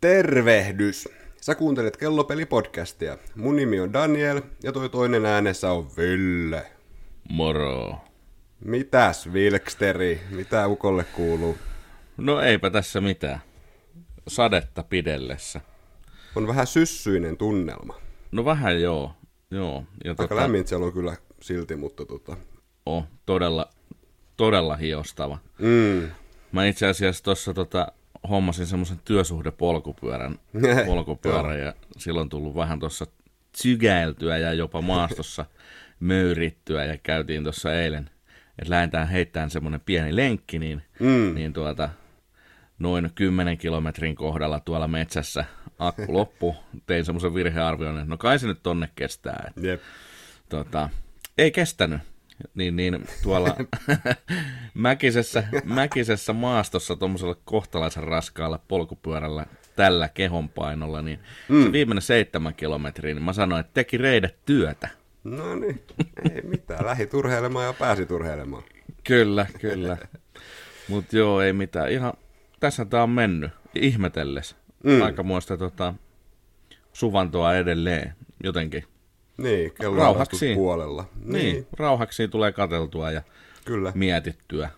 Tervehdys! Sä kuuntelet Kellopeli-podcastia. Mun nimi on Daniel ja toi toinen äänessä on Ville. Moro. Mitäs Vilksteri? Mitä ukolle kuuluu? No eipä tässä mitään. Sadetta pidellessä. On vähän syssyinen tunnelma. No vähän joo. joo. Ja Aika tota, lämmin siellä on kyllä silti, mutta tota... On todella, todella hiostava. Mm. Mä itse asiassa tuossa tota, hommasin semmoisen työsuhdepolkupyörän polkupyörän ja silloin tullut vähän tuossa sykäiltyä ja jopa maastossa möyrittyä ja käytiin tuossa eilen, että lähdetään heittämään semmoinen pieni lenkki, niin, mm. niin tuota, noin 10 kilometrin kohdalla tuolla metsässä akku loppu. Tein semmoisen virhearvion, että no kai se nyt tonne kestää. Yep. Tota, ei kestänyt niin, niin tuolla mäkisessä, mäkisessä maastossa tuommoisella kohtalaisen raskaalla polkupyörällä tällä kehonpainolla, niin mm. se viimeinen seitsemän kilometriä, niin mä sanoin, että teki reidet työtä. No niin, ei mitään, lähi turheilemaan ja pääsi turheilemaan. Kyllä, kyllä. Mutta joo, ei mitään. Ihan, tässä tämä on mennyt, ihmetelles. Mm. Aikamoista tota, suvantoa edelleen, jotenkin. Niin, kello puolella. Niin. niin, rauhaksi tulee kateltua ja Kyllä. mietittyä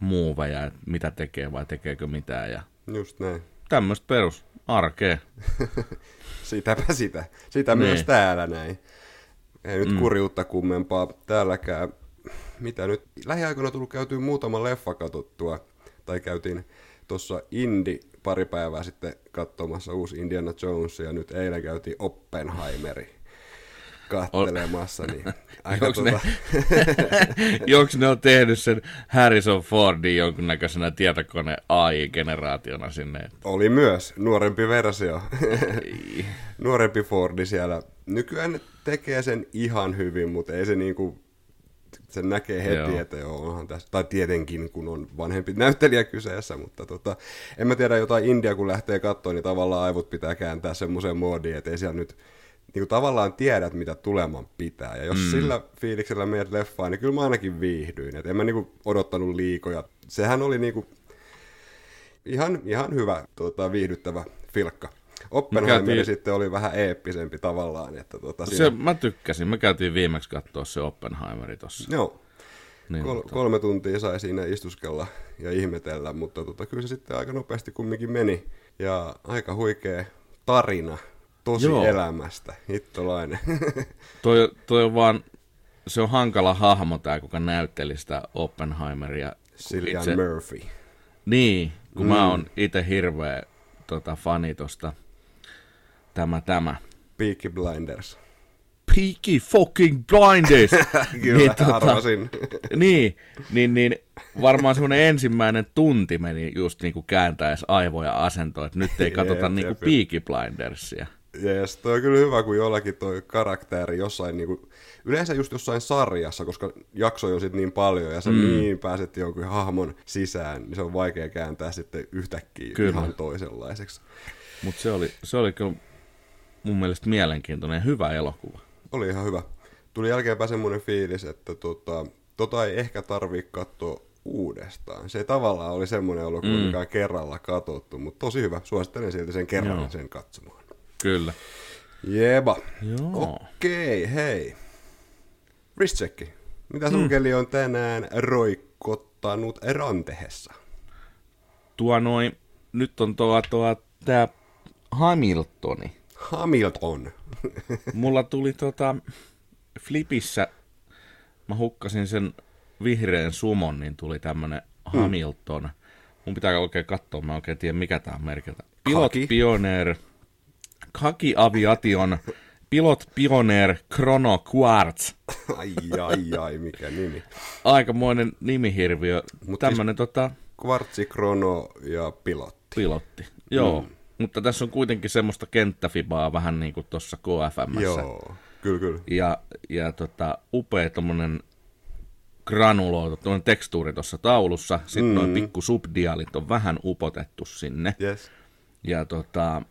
muuveja, että mitä tekee vai tekeekö mitään. Ja Just näin. Tämmöistä perus arkea. Sitäpä sitä. Sitä niin. myös täällä näin. Ei nyt mm. kurjuutta kummempaa täälläkään. Mitä nyt? Lähiaikoina tullut käytyä muutama leffa katsottua. Tai käytiin tuossa Indi pari päivää sitten katsomassa uusi Indiana Jones ja nyt eilen käytiin Oppenheimeri kattelemassa. Niin aika tuota... ne, Joks ne on tehnyt sen Harrison Fordin jonkunnäköisenä tietokone AI-generaationa sinne? Oli myös nuorempi versio. nuorempi Fordi siellä. Nykyään tekee sen ihan hyvin, mutta ei se niinku sen näkee heti, Joo. että joo, onhan tässä, tai tietenkin kun on vanhempi näyttelijä kyseessä, mutta tota, en mä tiedä jotain India kun lähtee katsoa, niin tavallaan aivot pitää kääntää semmoiseen moodiin, että ei siellä nyt niin kuin tavallaan tiedät, mitä tuleman pitää. Ja jos mm. sillä fiiliksellä meidät leffaan, niin kyllä mä ainakin viihdyin. Et en mä niin kuin odottanut liikoja. Sehän oli niin kuin ihan, ihan hyvä tota, viihdyttävä filkka. Oppenheimer käytiin... sitten oli vähän eeppisempi tavallaan. Että tota, siinä... se, mä tykkäsin. Me käytiin viimeksi katsoa se Oppenheimeri tuossa. Joo. Niin, Kol- tota... Kolme tuntia sai siinä istuskella ja ihmetellä, mutta tota, kyllä se sitten aika nopeasti kumminkin meni. Ja aika huikea tarina tosi Joo. elämästä, hittolainen. toi, toi on vaan, se on hankala hahmo tämä, kuka näytteli sitä Oppenheimeria. Cillian itse... Murphy. Niin, kun mm. mä oon itse hirveä tota, fani tosta tämä tämä. Peaky Blinders. Peaky fucking Blinders! Kyllä, niin, tota, niin, niin, niin varmaan semmoinen ensimmäinen tunti meni just niinku kääntäessä aivoja asentoa, että nyt ei katsota niinku Peaky Blindersia. Jees, toi on kyllä hyvä, kun jollakin toi karakteri jossain, niin kuin, yleensä just jossain sarjassa, koska jaksoja on sitten niin paljon ja sä mm. niin pääset jonkun hahmon sisään, niin se on vaikea kääntää sitten yhtäkkiä kyllä. ihan toisenlaiseksi. Mutta se oli, se oli kyllä mun mielestä mielenkiintoinen hyvä elokuva. Oli ihan hyvä. Tuli jälkeenpäin semmoinen fiilis, että tota, tota ei ehkä tarvii katsoa uudestaan. Se tavallaan oli semmoinen elokuva, mm. mikä on kerralla katsottu, mutta tosi hyvä. Suosittelen silti sen kerran Joo. sen katsomaan. Kyllä. Jeba. Joo. Okei, hei. Wristchecki. Mitä sun mm. on tänään roikkottanut rantehessa? Tuo noin, nyt on tuo, tuo tää Hamiltoni. Hamilton. Mulla tuli tota Flipissä, mä hukkasin sen vihreän sumon, niin tuli tämmönen mm. Hamilton. Mun pitää oikein katsoa, mä oikein tiedä mikä tää on merkiltä. Pilot Pioneer Kaki Aviation Pilot Pioneer Chrono Quartz. Ai, ai, ai, mikä nimi. Aikamoinen nimihirviö. Mut Tämmönen siis tota... Kvartsi, Chrono ja Pilotti. Pilotti, joo. Mm. Mutta tässä on kuitenkin semmoista kenttäfibaa vähän niin kuin tuossa KFM. Joo, kyllä, kyllä. Ja, ja tota, upea tommonen granuloitu, tuollainen tekstuuri tuossa taulussa. Sitten mm. noin pikku subdialit on vähän upotettu sinne. Yes. Ja tota,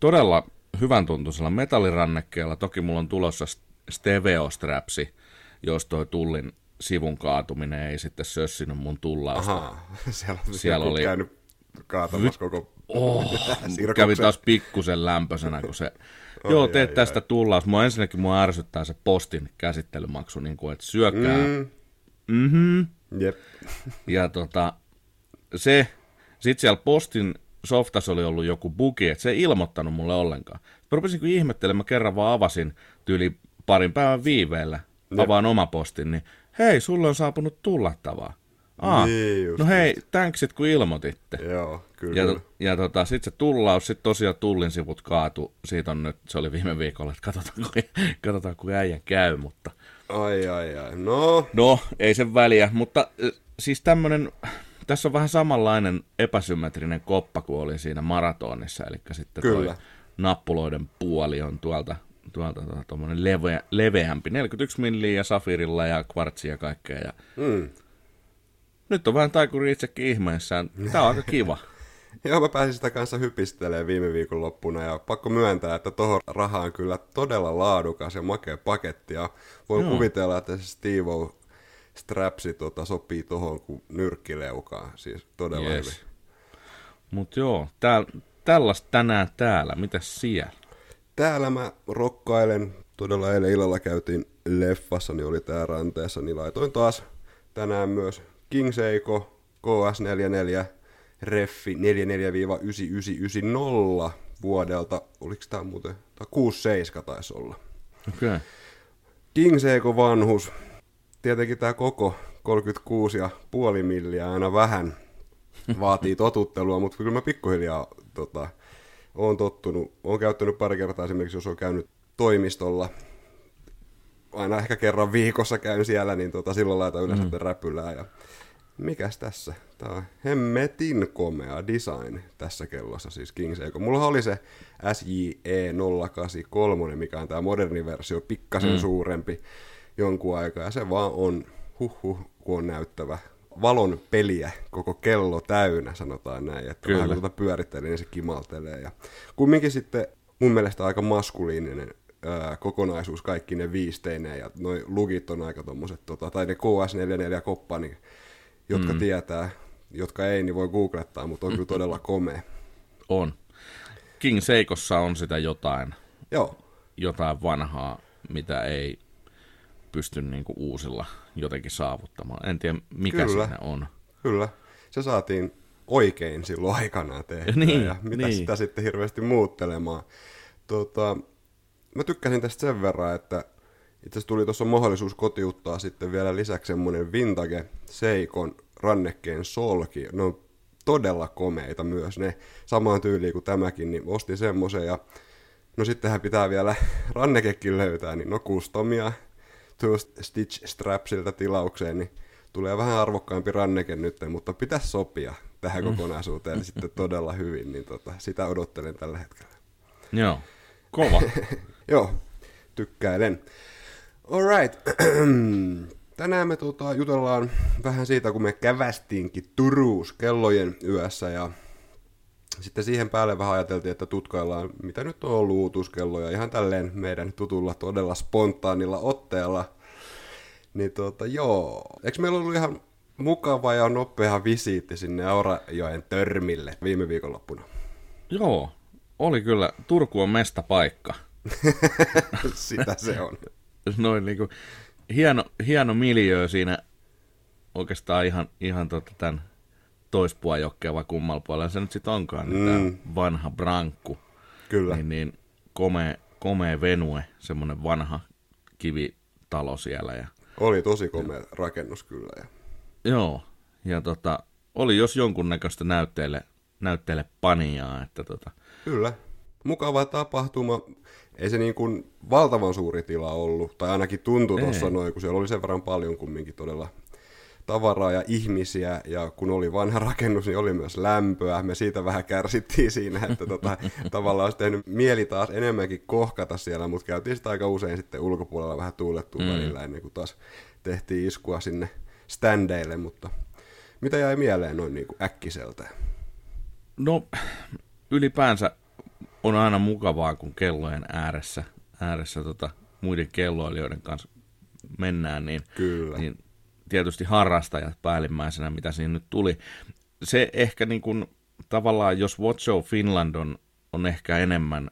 todella hyvän tuntuisella metallirannekkeella. Toki mulla on tulossa Steveo-strapsi, jos toi tullin sivun kaatuminen ei sitten sössinyt mun tullausta. Aha, siellä, siellä oli käynyt kaatamassa koko Oh, kävi taas pikkusen lämpöisenä, kun se... Ai, Joo, teet tästä tullaus. Mua ensinnäkin mua ärsyttää se postin käsittelymaksu, niin kuin, että syökää. Mm. Mm, Mm-hmm. jep. Ja tota, se, sit siellä postin softas oli ollut joku bugi, että se ei ilmoittanut mulle ollenkaan. Mä rupesin kun ihmettelemään, mä kerran vaan avasin tyyli parin päivän viiveellä, avaan oma postin, niin hei, sulle on saapunut tullattavaa. Aa, Niin just, no hei, tänksit kun ilmoititte. Joo, kyllä. Ja, ja tota, sitten se tullaus, sitten tosiaan tullin sivut kaatu. Siitä on nyt, se oli viime viikolla, että katsotaan, kun, katsotaan, kun äijä käy, mutta... Ai, ai, ai. No, No, ei sen väliä, mutta siis tämmönen, tässä on vähän samanlainen epäsymmetrinen koppa kuin oli siinä maratonissa, eli sitten Kyllä. toi nappuloiden puoli on tuolta, tuolta tuommoinen leveä, leveämpi, 41 milliä ja safirilla ja kvartsia ja kaikkea. Ja mm. nyt on vähän taikuri itsekin ihmeissään. Tää on aika kiva. Joo, mä pääsin sitä kanssa hypistelemään viime viikon loppuna ja pakko myöntää, että tuohon rahaan on kyllä todella laadukas ja makea paketti ja voin Joo. kuvitella, että se Steve strapsi tota, sopii tuohon kuin nyrkkileukaan, siis todella Yes. hyvin. Mut joo, tääl, tällaista tänään täällä. Mitäs siellä? Täällä mä rokkailen, todella eilen illalla käytiin leffassa, niin oli tää ranteessa, niin laitoin taas tänään myös King Seiko KS44 Reffi 44-9990 vuodelta, oliko tää muuten, tai 67 taisi olla. Okei. Okay. King Seiko vanhus, tietenkin tää koko 36 ja puoli milliä aina vähän vaatii totuttelua, mutta kyllä mä pikkuhiljaa tota, oon tottunut, oon käyttänyt pari kertaa esimerkiksi, jos on käynyt toimistolla, aina ehkä kerran viikossa käyn siellä, niin tota, silloin laitan yleensä mm. räpylää ja mikäs tässä? Tää on hemmetin komea design tässä kellossa, siis King Seiko. Mulla oli se SJE 083, mikä on tää moderni versio, pikkasen mm. suurempi jonkun aikaa, ja se vaan on, huh kun on näyttävä valon peliä koko kello täynnä, sanotaan näin, että Kyllä. vähän kun tuota pyörittelee, niin se kimaltelee. Ja kumminkin sitten mun mielestä aika maskuliininen ää, kokonaisuus kaikki ne viisteineen ja noi lugit on aika tommoset, tota, tai ne KS44 koppa, niin, jotka mm. tietää, jotka ei, niin voi googlettaa, mutta on kyllä todella komea. On. King Seikossa on sitä jotain, Joo, jotain vanhaa, mitä ei pysty niinku uusilla jotenkin saavuttamaan. En tiedä, mikä Kyllä. siinä on. kyllä. Se saatiin oikein silloin aikanaan tehdä Niin, ja mitä niin. sitä sitten hirveästi muuttelemaan. Tota, mä tykkäsin tästä sen verran, että itse asiassa tuli tuossa mahdollisuus kotiuttaa sitten vielä lisäksi semmonen vintage Seikon rannekkeen solki. Ne on todella komeita myös ne, samaan tyyliin kuin tämäkin, niin ostin semmoisen ja no sittenhän pitää vielä rannekekin löytää, niin no customia Two Stitch Strapsilta tilaukseen, niin tulee vähän arvokkaampi ranneke nyt, mutta pitäisi sopia tähän kokonaisuuteen sitten todella hyvin, niin tota, sitä odottelen tällä hetkellä. Joo, kova. Joo, tykkäilen. Alright. Tänään me tota, jutellaan vähän siitä, kun me kävästiinkin Turuus kellojen yössä ja sitten siihen päälle vähän ajateltiin, että tutkaillaan, mitä nyt on ollut uutuuskelloja ihan tälleen meidän tutulla todella spontaanilla otteella. Niin tota, joo. Eikö meillä ollut ihan mukava ja nopea visiitti sinne Aurajoen törmille viime viikonloppuna? Joo, oli kyllä. Turku on mestapaikka. Sitä se on. Noin niinku, hieno, hieno miljöö siinä oikeastaan ihan, ihan tota tämän toispuajokkeja vai kummalla puolella se nyt sitten onkaan, niin Mm. tää vanha brankku. Kyllä. Niin, niin komea, komea venue, semmoinen vanha kivitalo siellä. Ja, Oli tosi komea rakennus kyllä. Ja... joo, ja tota, oli jos jonkunnäköistä näytteelle, näytteelle paniaa, että tota, Kyllä. Mukava tapahtuma. Ei se niin kuin valtavan suuri tila ollut, tai ainakin tuntui tuossa noin, kun siellä oli sen verran paljon kumminkin todella tavaraa ja ihmisiä, ja kun oli vanha rakennus, niin oli myös lämpöä. Me siitä vähän kärsittiin siinä, että tota, tavallaan olisi tehnyt mieli taas enemmänkin kohkata siellä, mutta käytiin sitä aika usein sitten ulkopuolella vähän tuulettua mm. välillä, ennen kuin taas tehtiin iskua sinne standeille, mutta mitä jäi mieleen noin niin kuin äkkiseltä? No, ylipäänsä on aina mukavaa, kun kellojen ääressä, ääressä tota, muiden kelloilijoiden kanssa mennään, niin, Kyllä. niin tietysti harrastajat päällimmäisenä, mitä siinä nyt tuli. Se ehkä niin kuin tavallaan jos Watch Show Finland on, on ehkä enemmän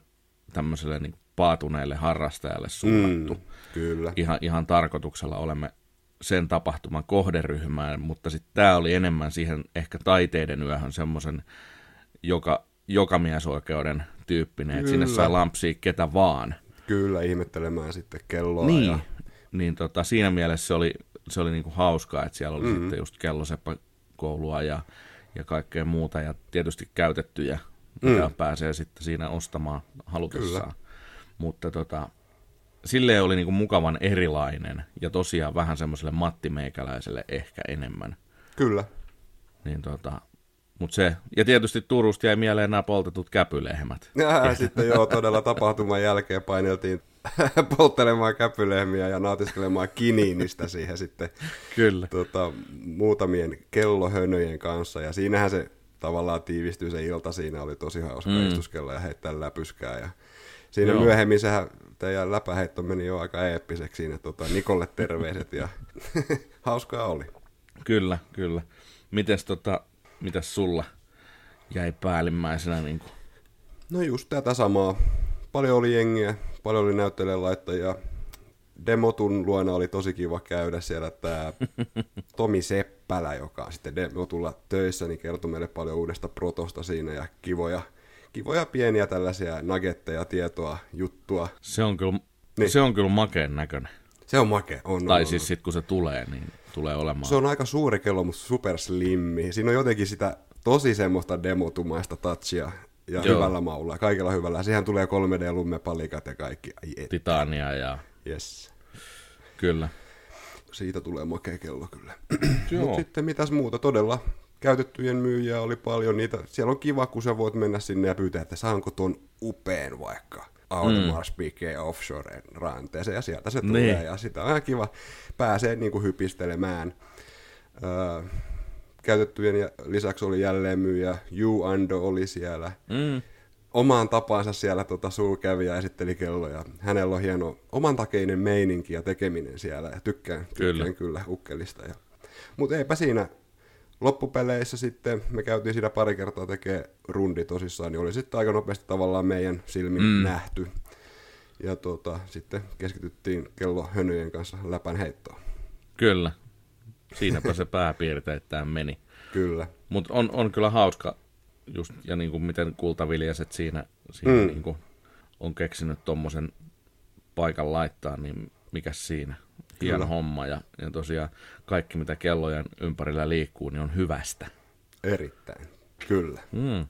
tämmöiselle niin paatuneelle harrastajalle suunnattu. Mm, kyllä. Ihan, ihan tarkoituksella olemme sen tapahtuman kohderyhmään, mutta sitten tämä oli enemmän siihen ehkä taiteiden yöhön semmoisen joka, joka miesoikeuden tyyppinen, että sinne sai lampsia ketä vaan. Kyllä, ihmettelemään sitten kelloa. Niin, ja... niin tota, siinä mielessä se oli, se oli niinku hauskaa, että siellä oli mm-hmm. sitten just kelloseppäkoulua ja, ja kaikkea muuta ja tietysti käytettyjä, mitä mm. pääsee sitten siinä ostamaan halutessaan. Kyllä. Mutta tota, silleen oli niinku mukavan erilainen ja tosiaan vähän semmoiselle mattimeikäläiselle ehkä enemmän. Kyllä. Niin tota, mut se, ja tietysti Turusta jäi mieleen nämä poltetut käpylehmät. Ja, sitten joo, todella tapahtuman jälkeen paineltiin polttelemaan käpylehmiä ja nautiskelemaan kiniinistä siihen sitten Kyllä. Tota, muutamien kellohönöjen kanssa. Ja siinähän se tavallaan tiivistyi se ilta, siinä oli tosi hauska mm. istuskella ja heittää läpyskää. Ja siinä Joo. myöhemmin sehän teidän läpäheitto meni jo aika eeppiseksi siinä, tota, Nikolle terveiset ja hauskaa oli. Kyllä, kyllä. Mites, tota, mitäs sulla jäi päällimmäisenä? Niin kuin? No just tätä samaa. Paljon oli jengiä, paljon oli näyttelijälaittajia. Demotun luona oli tosi kiva käydä siellä tämä Tomi Seppälä, joka on sitten Demotulla töissä, niin kertoi meille paljon uudesta protosta siinä ja kivoja, kivoja pieniä tällaisia nagetteja, tietoa, juttua. Se on kyllä, niin. se on kyllä makeen näköinen. Se on make, on. Tai on, siis sitten kun se tulee, niin tulee olemaan. Se on aika suuri kello, mutta super slimmi. Siinä on jotenkin sitä tosi semmoista demotumaista touchia ja Joo. hyvällä maulla, kaikella hyvällä. Siihen tulee 3D-lummepalikat ja kaikki. Ai Titania ja... Yes. Kyllä. Siitä tulee makea kello kyllä. Mutta sitten mitäs muuta, todella käytettyjen myyjiä oli paljon. Niitä, siellä on kiva, kun sä voit mennä sinne ja pyytää, että saanko tuon upeen vaikka Audemars mm. Piguet Offshore ranteeseen, ja sieltä se niin. tulee, ja sitä on ihan kiva pääsee niin kuin hypistelemään. Öö, käytettyjen lisäksi oli jälleen myyjä, Ju Ando oli siellä. Mm. Omaan tapansa siellä tota, kävi ja esitteli kelloja. Hänellä on hieno oman takeinen meininki ja tekeminen siellä, ja tykkään tykkään kyllä, kyllä ukkelista. Ja... Mutta eipä siinä loppupeleissä sitten, me käytiin siinä pari kertaa tekemään rundi tosissaan, niin oli sitten aika nopeasti tavallaan meidän silmin mm. nähty. Ja tota, sitten keskityttiin kello hönöjen kanssa läpän heittoon. Kyllä. Siinäpä se pääpiirteittäin meni. Kyllä. Mutta on, on kyllä hauska, just, ja niin kuin miten kultaviljaset siinä, siinä mm. niin kuin on keksinyt tuommoisen paikan laittaa, niin mikä siinä? hieno Kyllä. homma ja, ja tosiaan kaikki mitä kellojen ympärillä liikkuu, niin on hyvästä. Erittäin, kyllä. Mm.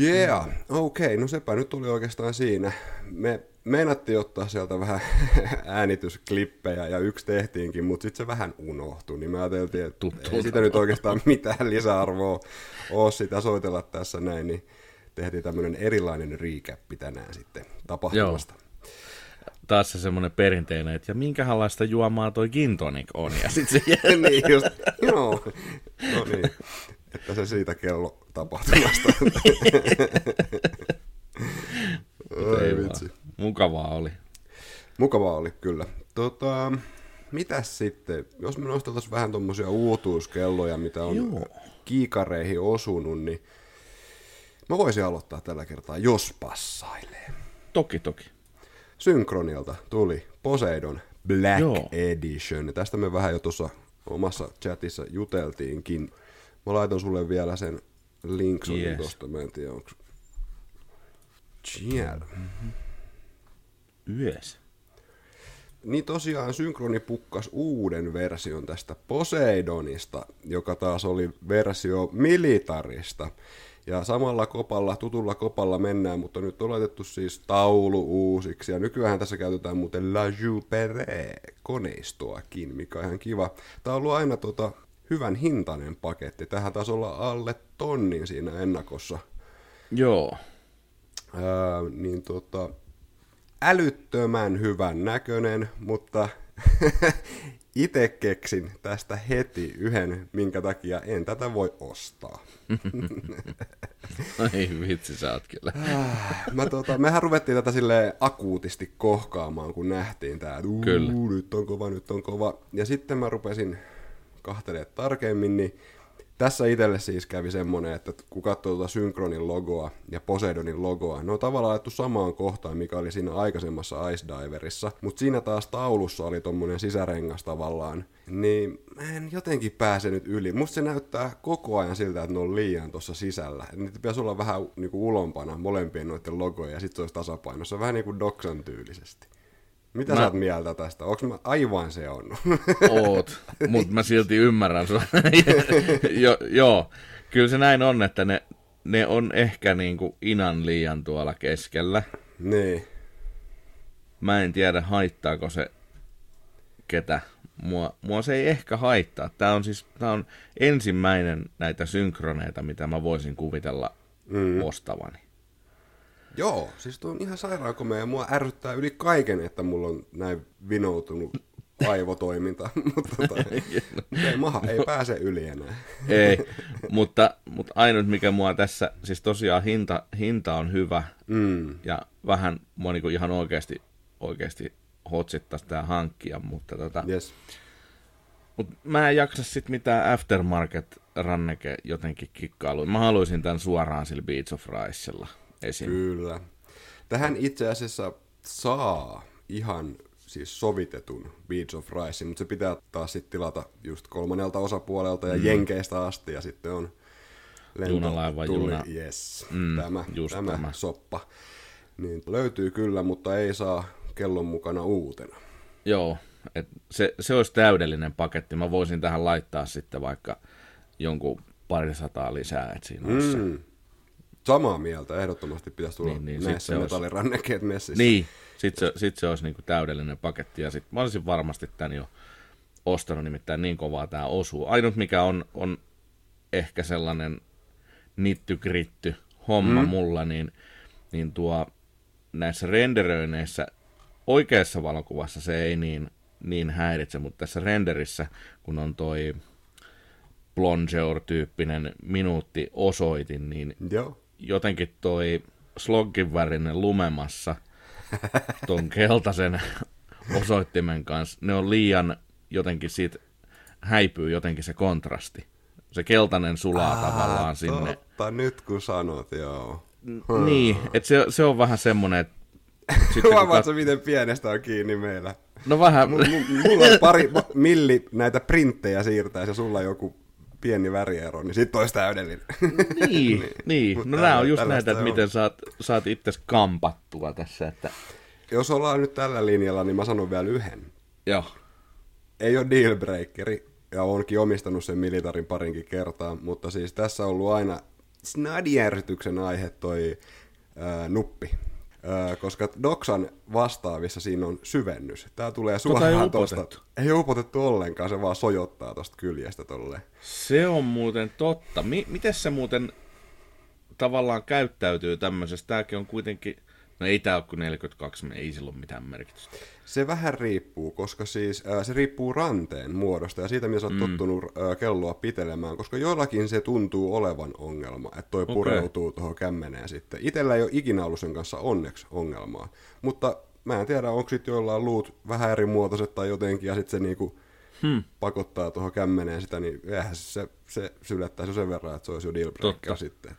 Yeah, okei, okay, no sepä nyt oli oikeastaan siinä. Me meinattiin ottaa sieltä vähän äänitysklippejä ja yksi tehtiinkin, mutta sitten se vähän unohtui, niin me ajateltiin, että Tuttu. ei sitä nyt oikeastaan mitään lisäarvoa ole sitä soitella tässä näin, niin tehtiin tämmöinen erilainen recap tänään sitten tapahtumasta. Joo taas se semmoinen perinteinen, että ja minkälaista juomaa toi gin tonic on. Ja sit se niin just, joo. No niin, että se siitä kello tapahtumasta. Ei vitsi. Mukavaa oli. Mukavaa oli, kyllä. Tota, mitäs sitten, jos me nosteltaisiin vähän tuommoisia uutuuskelloja, mitä on Joo. kiikareihin osunut, niin mä voisin aloittaa tällä kertaa, jos passailee. Toki, toki. Synkronilta tuli Poseidon Black Joo. Edition. Tästä me vähän jo tuossa omassa chatissa juteltiinkin. Mä laitan sulle vielä sen linksonin yes. tosta, mä en tiedä onko siellä. Mm-hmm. Yes. Niin tosiaan Synkroni pukkas uuden version tästä Poseidonista, joka taas oli versio militarista. Ja samalla kopalla, tutulla kopalla mennään, mutta nyt on laitettu siis taulu uusiksi. Ja nykyään tässä käytetään muuten La Jupere koneistoakin, mikä on ihan kiva. Tämä on ollut aina tota, hyvän hintainen paketti. Tähän taisi olla alle tonnin siinä ennakossa. Joo. Ää, niin tota, älyttömän hyvän näköinen, mutta itse keksin tästä heti yhden, minkä takia en tätä voi ostaa. Ei vitsi, sä oot kyllä. Ah, mä tota, mehän ruvettiin tätä sille akuutisti kohkaamaan, kun nähtiin tää, että nyt on kova, nyt on kova. Ja sitten mä rupesin kahtelemaan tarkemmin, niin Tässä itselle siis kävi semmonen, että kun katsoo tuota Synchronin logoa ja Poseidonin logoa, ne on tavallaan laittu samaan kohtaan, mikä oli siinä aikaisemmassa Ice Diverissa, mutta siinä taas taulussa oli tommonen sisärengas tavallaan, niin mä en jotenkin pääse nyt yli. Musta se näyttää koko ajan siltä, että ne on liian tuossa sisällä. Niitä pitäisi olla vähän niinku ulompana molempien noiden logoja ja sitten se olisi tasapainossa, vähän niin kuin Doxan tyylisesti. Mitä mä... sä oot mieltä tästä? Onko mä aivan se on? Oot, mutta mä silti ymmärrän sua. jo, joo, kyllä se näin on, että ne, ne on ehkä niinku inan liian tuolla keskellä. Niin. Mä en tiedä, haittaako se ketä. Mua, mua se ei ehkä haittaa. Tämä on siis tää on ensimmäinen näitä synkroneita, mitä mä voisin kuvitella mm. ostavani. Joo, siis tuo on ihan sairaankomea ja mua ärsyttää yli kaiken, että mulla on näin vinoutunut aivotoiminta, mutta tota, ei, maha ei pääse yli enää. ei, mutta, mutta ainut mikä mua tässä, siis tosiaan hinta, hinta on hyvä mm. ja vähän mua niin ihan oikeasti, oikeasti hotsittaisi tämä hankkia, mutta tota, yes. Mut mä en jaksa sit mitään aftermarket ranneke jotenkin kikkailuun. Mä haluaisin tämän suoraan sillä Beats of Ricella esim. Kyllä. Tähän itse asiassa saa ihan siis sovitetun Beats of Rice, mutta se pitää taas sitten tilata just kolmannelta osapuolelta ja mm. Jenkeistä asti, ja sitten on Junalaiva, tuli, juna. yes, mm, tämä, tämä, tämä soppa. Niin löytyy kyllä, mutta ei saa kellon mukana uutena. Joo, et se, se olisi täydellinen paketti. Mä voisin tähän laittaa sitten vaikka jonkun parisataa lisää, että siinä olisi mm. se Samaa mieltä, ehdottomasti pitäisi tulla niin, niin, näissä metallirannekkeet messissä. Niin, sitten se, sit se olisi niinku täydellinen paketti, ja sitten mä olisin varmasti tämän jo ostanut, nimittäin niin kovaa tämä osuu. Ainut mikä on, on ehkä sellainen nittykritty homma mm. mulla, niin, niin tuo näissä renderöineissä oikeassa valokuvassa se ei niin, niin häiritse, mutta tässä renderissä, kun on toi Plongeur-tyyppinen minuutti osoitin, niin Joo jotenkin toi sloggin värinen lumemassa ton keltaisen osoittimen kanssa, ne on liian jotenkin siitä häipyy jotenkin se kontrasti. Se keltainen sulaa Aa, tavallaan sinne. Totta, nyt kun sanot, joo. Hmm. Niin, että se, se on vähän semmoinen, että... Huomaatko, kat... miten pienestä on kiinni meillä? No vähän. M- m- mulla on pari milli näitä printtejä siirtää ja sulla joku pieni väriero, niin sitten olisi täydellinen. Niin, niin. niin. no nämä on just näitä, että miten saat, saat itse kampattua tässä. Että... Jos ollaan nyt tällä linjalla, niin mä sanon vielä yhden. Joo. Ei ole dealbreakeri, ja onkin omistanut sen militarin parinkin kertaa, mutta siis tässä on ollut aina snadjärsytyksen aihe toi ää, nuppi koska Doxan vastaavissa siinä on syvennys. Tämä tulee tota suoraan tuosta. Ei, ei upotettu ollenkaan, se vaan sojottaa tuosta kyljestä tolle. Se on muuten totta. M- miten se muuten tavallaan käyttäytyy tämmöisessä? Tämäkin on kuitenkin No ei tämä ole kuin 42, niin ei sillä ole mitään merkitystä. Se vähän riippuu, koska siis äh, se riippuu ranteen muodosta ja siitä, mitä sä oot mm. tottunut äh, kelloa pitelemään, koska joillakin se tuntuu olevan ongelma, että toi okay. pureutuu tuohon kämmeneen sitten. Itellä ei ole ikinä ollut sen kanssa onneksi ongelmaa, mutta mä en tiedä, onko sitten joillain luut vähän eri muotoiset tai jotenkin, ja sitten se niinku hmm. pakottaa tuohon kämmeneen sitä, niin eihän se, se sylettäisi sen verran, että se olisi jo deal sitten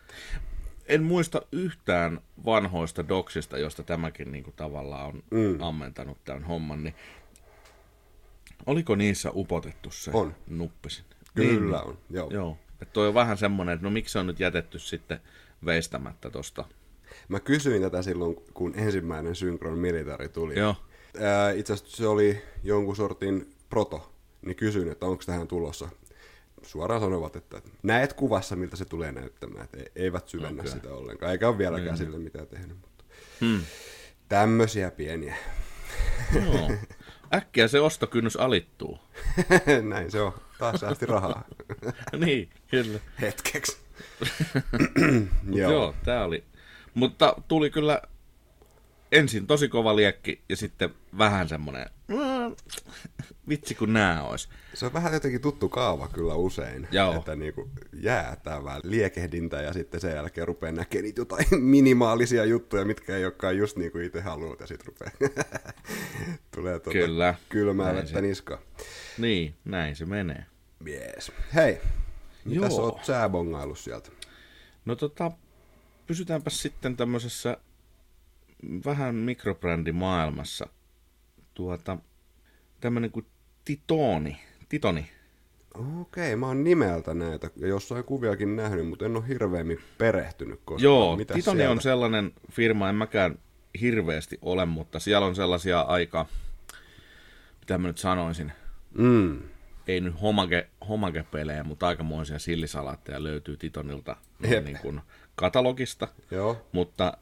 en muista yhtään vanhoista doksista, josta tämäkin niin kuin, tavallaan on mm. ammentanut tämän homman, niin oliko niissä upotettu se on. nuppisin? Kyllä niin, on, joo. joo. Että toi on vähän semmoinen, että no miksi se on nyt jätetty sitten veistämättä tosta. Mä kysyin tätä silloin, kun ensimmäinen Synchron Military tuli. Joo. itse asiassa se oli jonkun sortin proto, niin kysyin, että onko tähän tulossa suoraan sanovat, että näet kuvassa, miltä se tulee näyttämään, että eivät syvennä okay. sitä ollenkaan, eikä ole vieläkään mm. sille mitään tehnyt. Mutta hmm. Tämmöisiä pieniä. Joo. Äkkiä se ostokynnys alittuu. Näin se on. Taas säästi rahaa. niin, kyllä. Hetkeksi. joo. joo, tää oli. Mutta tuli kyllä ensin tosi kova liekki ja sitten vähän semmoinen, vitsi kun nää ois. Se on vähän jotenkin tuttu kaava kyllä usein, Joo. että niinku jäätävää liekehdintä ja sitten sen jälkeen rupeaa näkemään niitä jotain minimaalisia juttuja, mitkä ei olekaan just niin kuin itse haluat ja sitten rupeaa tulee tuota kyllä. kylmää vettä niska. Niin, näin se menee. Yes. Hei, Mitä sä Joo. oot sä sieltä? No tota, pysytäänpä sitten tämmöisessä vähän mikrobrändimaailmassa. Tuota, tämmönen kuin Titoni. Titoni. Okei, mä oon nimeltä näitä ja jossain kuviakin nähnyt, mutta en ole hirveämmin perehtynyt koskaan. Joo, Mitäs Titoni sieltä? on sellainen firma, en mäkään hirveästi ole, mutta siellä on sellaisia aika, mitä mä nyt sanoisin, Mm. ei nyt homage, homage-pelejä, mutta aikamoisia sillisalaatteja löytyy Titonilta Jep. niin kuin katalogista. Joo. Mutta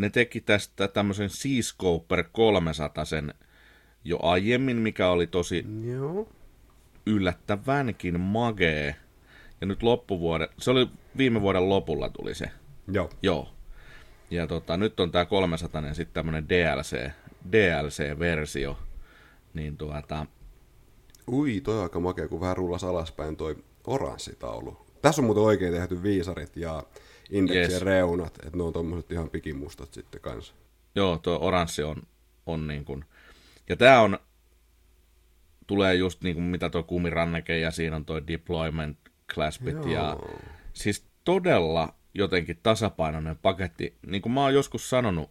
ne teki tästä tämmöisen Seascoper 300 sen jo aiemmin, mikä oli tosi Joo. yllättävänkin magee. Ja nyt loppuvuoden, se oli viime vuoden lopulla tuli se. Joo. Joo. Ja tota, nyt on tää 300 sitten tämmönen DLC, DLC-versio. Niin tuota, Ui, toi on aika makea, kun vähän rullas alaspäin toi oranssitaulu. Tässä on muuten oikein tehty viisarit ja indeksien Yes. reunat, että ne on tommoset ihan pikimustat sitten kanssa. Joo, tuo oranssi on, on niin kuin... Ja tää on... Tulee just niin kuin mitä tuo kumiranneke ja siinä on tuo deployment claspit Joo. ja... Siis todella jotenkin tasapainoinen paketti. Niin kuin mä oon joskus sanonut,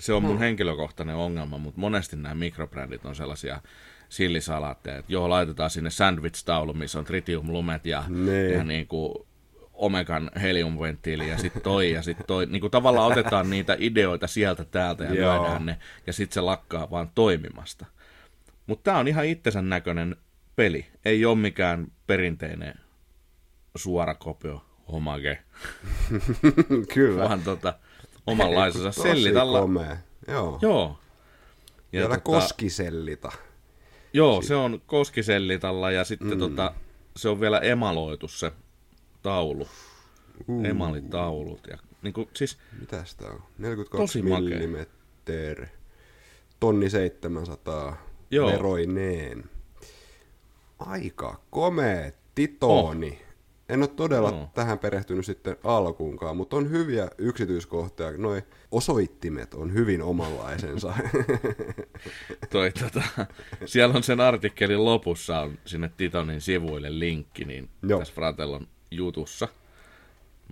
se on mun henkilökohtainen ongelma, mutta monesti nämä mikrobrändit on sellaisia sillisalaatteja, että joo, laitetaan sinne sandwich-taulu, missä on tritiumlumet ja, ja niin kuin Omegan heliumventtiili ja sitten toi ja sitten toi. Niin kuin tavallaan otetaan niitä ideoita sieltä täältä ja Joo. lyödään ne ja sitten se lakkaa vaan toimimasta. Mutta tämä on ihan itsensä näköinen peli. Ei ole mikään perinteinen suora kopio homage, Kyllä. vaan tota, omanlaisensa sellitalla. komea. Joo. Joo. Ja Vielä tota, koskisellita. Joo, se on koskisellitalla ja sitten mm. tota, se on vielä emaloitu se taulu. Uh. Emalitaulut. Ja, niin kuin, siis, Mitäs tää on? 42 Tosi makea. millimeter. Tonni 700. Joo. Veroineen. Aika komea. Titoni. En ole todella Joo. tähän perehtynyt sitten alkuunkaan, mutta on hyviä yksityiskohtia. Noi osoittimet on hyvin omanlaisensa. toi, tota, siellä on sen artikkelin lopussa on sinne Titonin sivuille linkki, niin Joo. tässä Fratellon jutussa.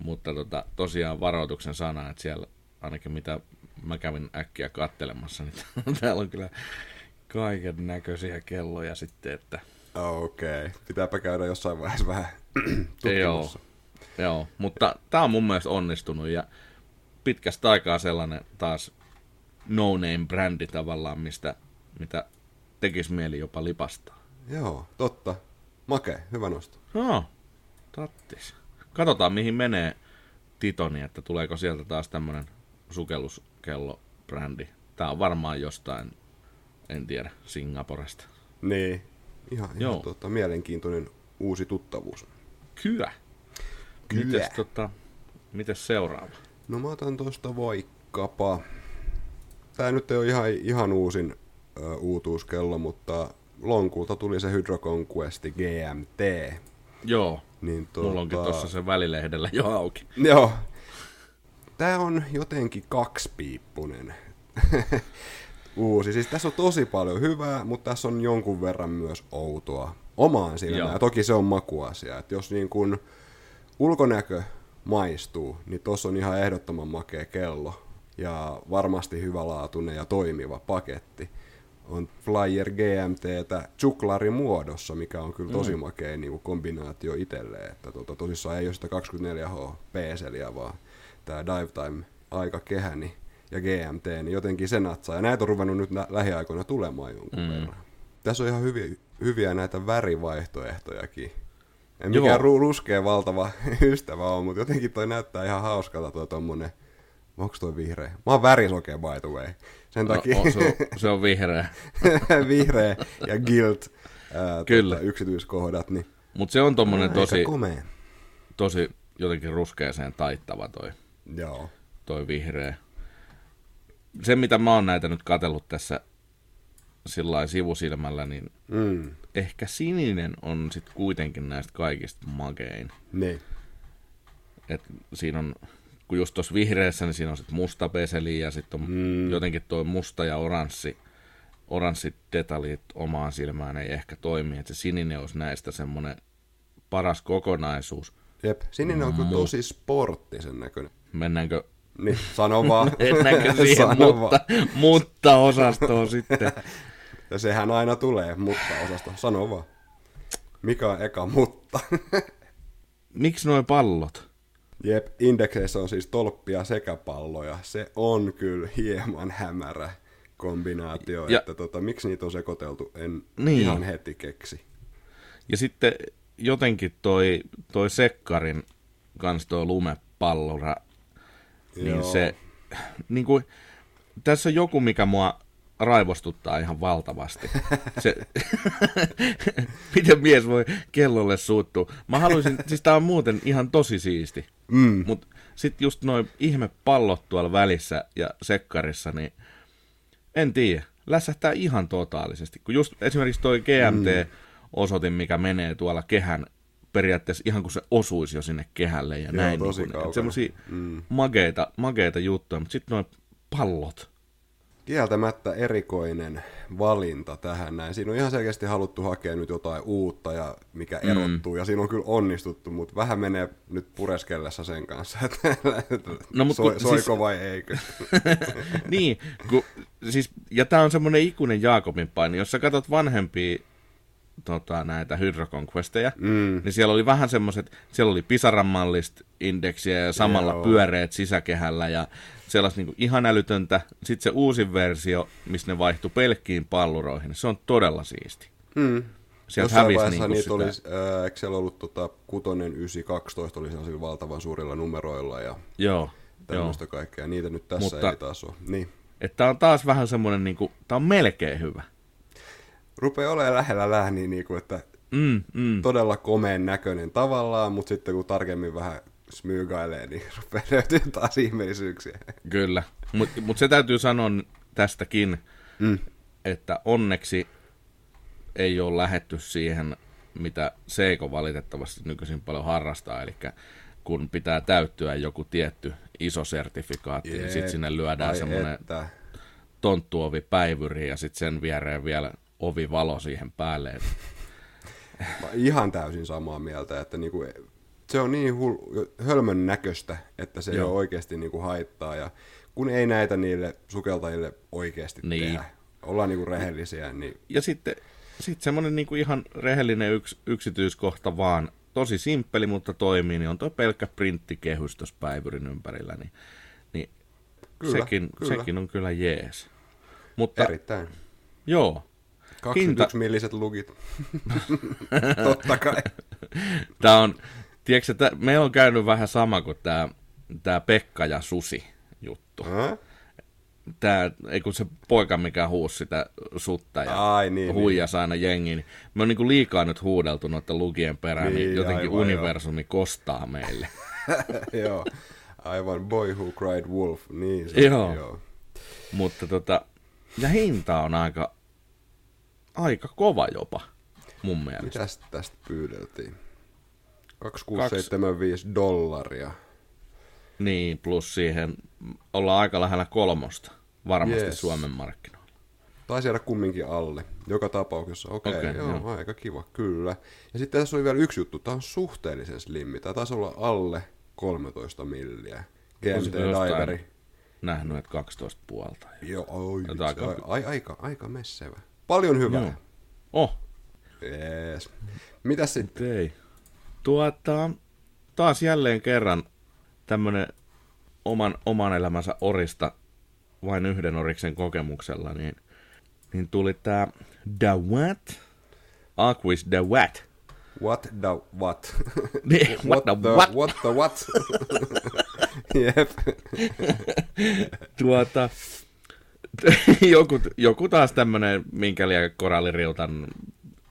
Mutta tota, tosiaan varoituksen sana, että siellä ainakin mitä mä kävin äkkiä kattelemassa, niin täällä on kyllä kaiken näköisiä kelloja sitten, että Okei, okay. pitääpä käydä jossain vaiheessa vähän Joo, tutkimassa. joo, mutta tämä on mun mielestä onnistunut ja pitkästä aikaa sellainen taas no-name-brändi tavallaan, mistä, mitä tekisi mieli jopa lipastaa. Joo, totta. Make, hyvä nosto. No, tattis. Katsotaan mihin menee Titoni, että tuleeko sieltä taas tämmönen sukelluskello-brändi. Tää on varmaan jostain, en tiedä, Singaporesta. Niin, ihan, Joo. ihan tota, mielenkiintoinen uusi tuttavuus. Kyä. Kyä. Mites, tota, mites seuraava? No mä otan tosta vaikkapa... Tää nyt ei ole ihan, ihan uusin ö, uutuuskello, mutta Lonkulta tuli se Hydro Conquest GMT. Joo, Niin mulla onkin tossa se välilehdellä jo auki. Joo. Tää on jotenkin kaksipiippunen. Uusi. Siis tässä on tosi paljon hyvää, mutta tässä on jonkun verran myös outoa omaan silmään. Ja toki se on makuasia. Että jos niin kun ulkonäkö maistuu, niin tossa on ihan ehdottoman makea kello. Ja varmasti hyvälaatuinen ja toimiva paketti. On Flyer GMTtä muodossa, mikä on kyllä tosi makea niin kuin kombinaatio itselleen. Että tota, tosissaan ei ole sitä 24H P-seliä, vaan tämä Dive Time aikakehä niin, ja GMT, niin jotenkin se natsaa. Ja näitä on ruvennut nyt lä- lähiaikoina tulemaan jonkun mm. verran. Tässä on ihan hyviä, hyviä näitä värivaihtoehtojakin. En Joo. mikään ru- ruskea valtava ystävä ole, mutta jotenkin toi näyttää ihan hauskalta toi tommonen, onko toi vihreä? Mä oon värisokea by the way. Sen No, takia se, on, se on vihreä. vihreä ja guilt ää, Kyllä. Tota, yksityiskohdat, niin Mutta se on tommonen tosi, komea. tosi jotenkin ruskeaseen taittava toi, Joo. toi vihreä. Se, mitä mä oon näitä nyt katellut tässä sillä sivusilmällä, niin Mm. ehkä sininen on sitten kuitenkin näistä kaikista makein. Niin. Et siinä on, kun just tuossa vihreässä, niin siinä on sitten musta peseli ja sitten on mm. jotenkin tuo musta ja oranssi, oranssit detaljit omaan silmään ei ehkä toimi. Että se sininen olisi näistä semmoinen paras kokonaisuus. Jep, sininen on kyllä tosi sporttisen näköinen. Mennäänkö Niin, sano vaan. Mennäänkö siihen Sano mutta, mutta osastoon sitten? Ja sehän aina tulee, mutta osasta. Sano vaan. Mikä on eka mutta? Miksi nuo pallot? Jep, indekseissä on siis tolppia sekä palloja. Se on kyllä hieman hämärä kombinaatio, ja, että tota, miksi niitä on sekoiteltu, en Niin. ihan heti keksi. Ja sitten jotenkin toi, toi Sekkarin kans toi lumepallora, niin Joo. se, niin kuin, tässä on joku, mikä mua raivostuttaa ihan valtavasti. Se, miten mies voi kellolle suuttua? Mä haluaisin, siis tää on muuten ihan tosi siisti. Mm. Mutta sitten just noin ihme pallot tuolla välissä ja sekkarissa, niin en tiedä. Lässähtää ihan totaalisesti. Kun just esimerkiksi toi GMT-osoitin, mikä menee tuolla kehän periaatteessa ihan kuin se osuisi jo sinne kehälle ja Joo, näin. tosi niin. Semmoisia mm. mageita, mageita juttuja, mutta sitten noin pallot. Kieltämättä erikoinen valinta tähän näin. Siinä on ihan selkeästi haluttu hakea nyt jotain uutta ja mikä Mm. erottuu, ja siinä on kyllä onnistuttu, mutta vähän menee nyt pureskellessa sen kanssa, että No, mut so, kun- soiko siis- vai eikö. niin, kun, siis, ja tämä on semmoinen ikuinen Jaakobin paini. Jos sä katsot vanhempia tota, näitä Hydro Conquesteja, mm. niin siellä oli vähän semmoiset, siellä oli pisaran mallista indeksiä ja samalla Joo. pyöreät sisäkehällä ja sellaista niin ihan älytöntä. Sitten se uusin versio, missä ne vaihtui pelkkiin palluroihin, se on todella siisti. Mm. Sieltä Jossain hävisi vaiheessa niinku niitä sitä- olisi, ää, eikö siellä ollut tota, 6, 9, 12 oli sellaisilla valtavan suurilla numeroilla ja Joo, tämmöistä kaikkea. Niitä nyt tässä Mutta- ei taas ole. Niin. Että on taas vähän semmoinen, niin kuin, tämä on melkein hyvä. Rupeaa olemaan lähellä lähniä, niin kuin, että Mm, mm. todella komeen näköinen tavallaan, mutta sitten kun tarkemmin vähän smyygailee, niin rupeaa löytyä taas ihmeellisyyksiä. Kyllä, mutta mut se täytyy sanoa tästäkin, Mm. että onneksi ei ole lähetty siihen, mitä Seiko valitettavasti nykyisin paljon harrastaa, eli kun pitää täyttyä joku tietty iso sertifikaatti, niin sitten sinne lyödään semmoinen tonttuovi päivyri ja sitten sen viereen vielä ovivalo siihen päälle. Mä ihan täysin samaa mieltä, että niinku, se on niin hul, hölmön näköistä, että se ei Joo. ole oikeasti niinku haittaa. Ja kun ei näitä niille sukeltajille oikeasti Niin. tehdä, ollaan niinku rehellisiä, niin Ja sitten sit semmoinen niinku ihan rehellinen yks, yksityiskohta vaan, tosi simppeli, mutta toimii, niin on tuo pelkkä printtikehys tuossa päivyrin ympärillä, niin, niin Kyllä, sekin, kyllä. sekin on kyllä jees. Mutta erittäin. joo, 21 milliset lugit. Totta kai. tämä on, tiedätkö, tää, me on käynyt vähän sama kuin tämä tää Pekka ja Susi juttu. Hä? Tää, ei kun se poika, mikä huusi sitä sutta ja Ai, niin, huijas aina jengi, niin me on niinku liikaa nyt huudeltu noiden lukien perään, niin, Niin, niin jotenkin aivan, universumi kostaa meille. joo. Aivan Boy Who Cried Wolf. Niin se Joo. joo. Mutta tota, ja hinta on aika, aika kova jopa, mun mielestä. Mitäs tästä pyydeltiin? 2675 dollaria. Niin, plus siihen ollaan aika lähellä kolmosta, varmasti Yes. Suomen markkinoilla. Taisi jäädä kumminkin alle. Joka tapauksessa. Okei, okay, Okei, joo, joo. aika kiva, kyllä. Ja sitten tässä oli vielä yksi juttu. Tämä on suhteellisen slimmi. Tämä taisi olla alle 13 milliä. GMT Diveri. Nähnyt, että 12 puolta. Joo, oi, aika- ai, ai, aika, aika messevä. Paljon hyvää. Joo. Oh, Jees. Mitäs sitten? ei. Tuota, taas jälleen kerran tämmönen oman, oman elämänsä orista vain yhden oriksen kokemuksella, niin, niin tuli tää The What? Aquis The What? What the what? Niin, what the what? What the what? Jep. Tuota, joku, joku taas tämmönen, minkä liian koralliriutan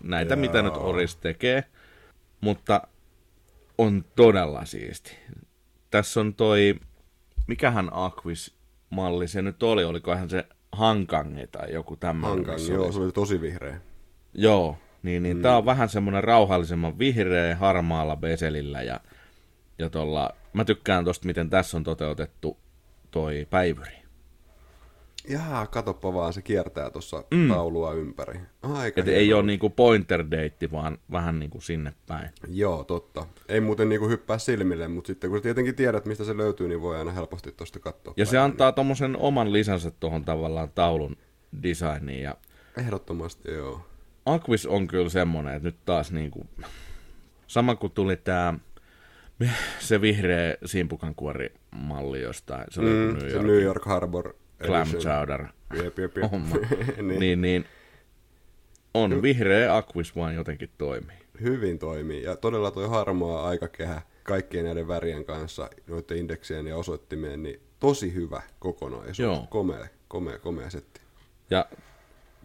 näitä, Joo. mitä nyt Oris tekee. Mutta on todella siisti. Tässä on toi, mikähän Aquis-malli se nyt oli, olikohan se Hankange tai joku tämmöinen. Hankan, missä joo, se oli tosi vihreä. Joo, niin, niin mm. tää on vähän semmonen rauhallisemman vihreä harmaalla beselillä ja, ja tolla, mä tykkään tosta, miten tässä on toteutettu toi päivyri. Jaa, katoppa vaan, se kiertää tuossa mm. taulua ympäri. Aika Et ei ole niinku pointer date, vaan vähän niinku sinne päin. Joo, totta. Ei muuten niinku hyppää silmille, mutta sitten kun tietenkin tiedät, mistä se löytyy, niin voi aina helposti tuosta katsoa. Ja se antaa tuommoisen oman lisänsä tuohon tavallaan taulun designiin. Ja Ehdottomasti, joo. Aquis on kyllä semmonen, että nyt taas niinku, sama kuin tuli tää se vihreä simpukankuorimalli jostain, se oli Mm, New se York, New York Harbor clam chowder Jep, jep, jep. homma. niin. niin, niin on vihreä Aquis vaan jotenkin toimii. Hyvin toimii. Ja todella toi harmaa aikakehä kaikkien näiden värien kanssa, noiden indeksien ja osoittimeen, niin tosi hyvä kokonaisuus. Joo. Komea, komea, komea setti. Ja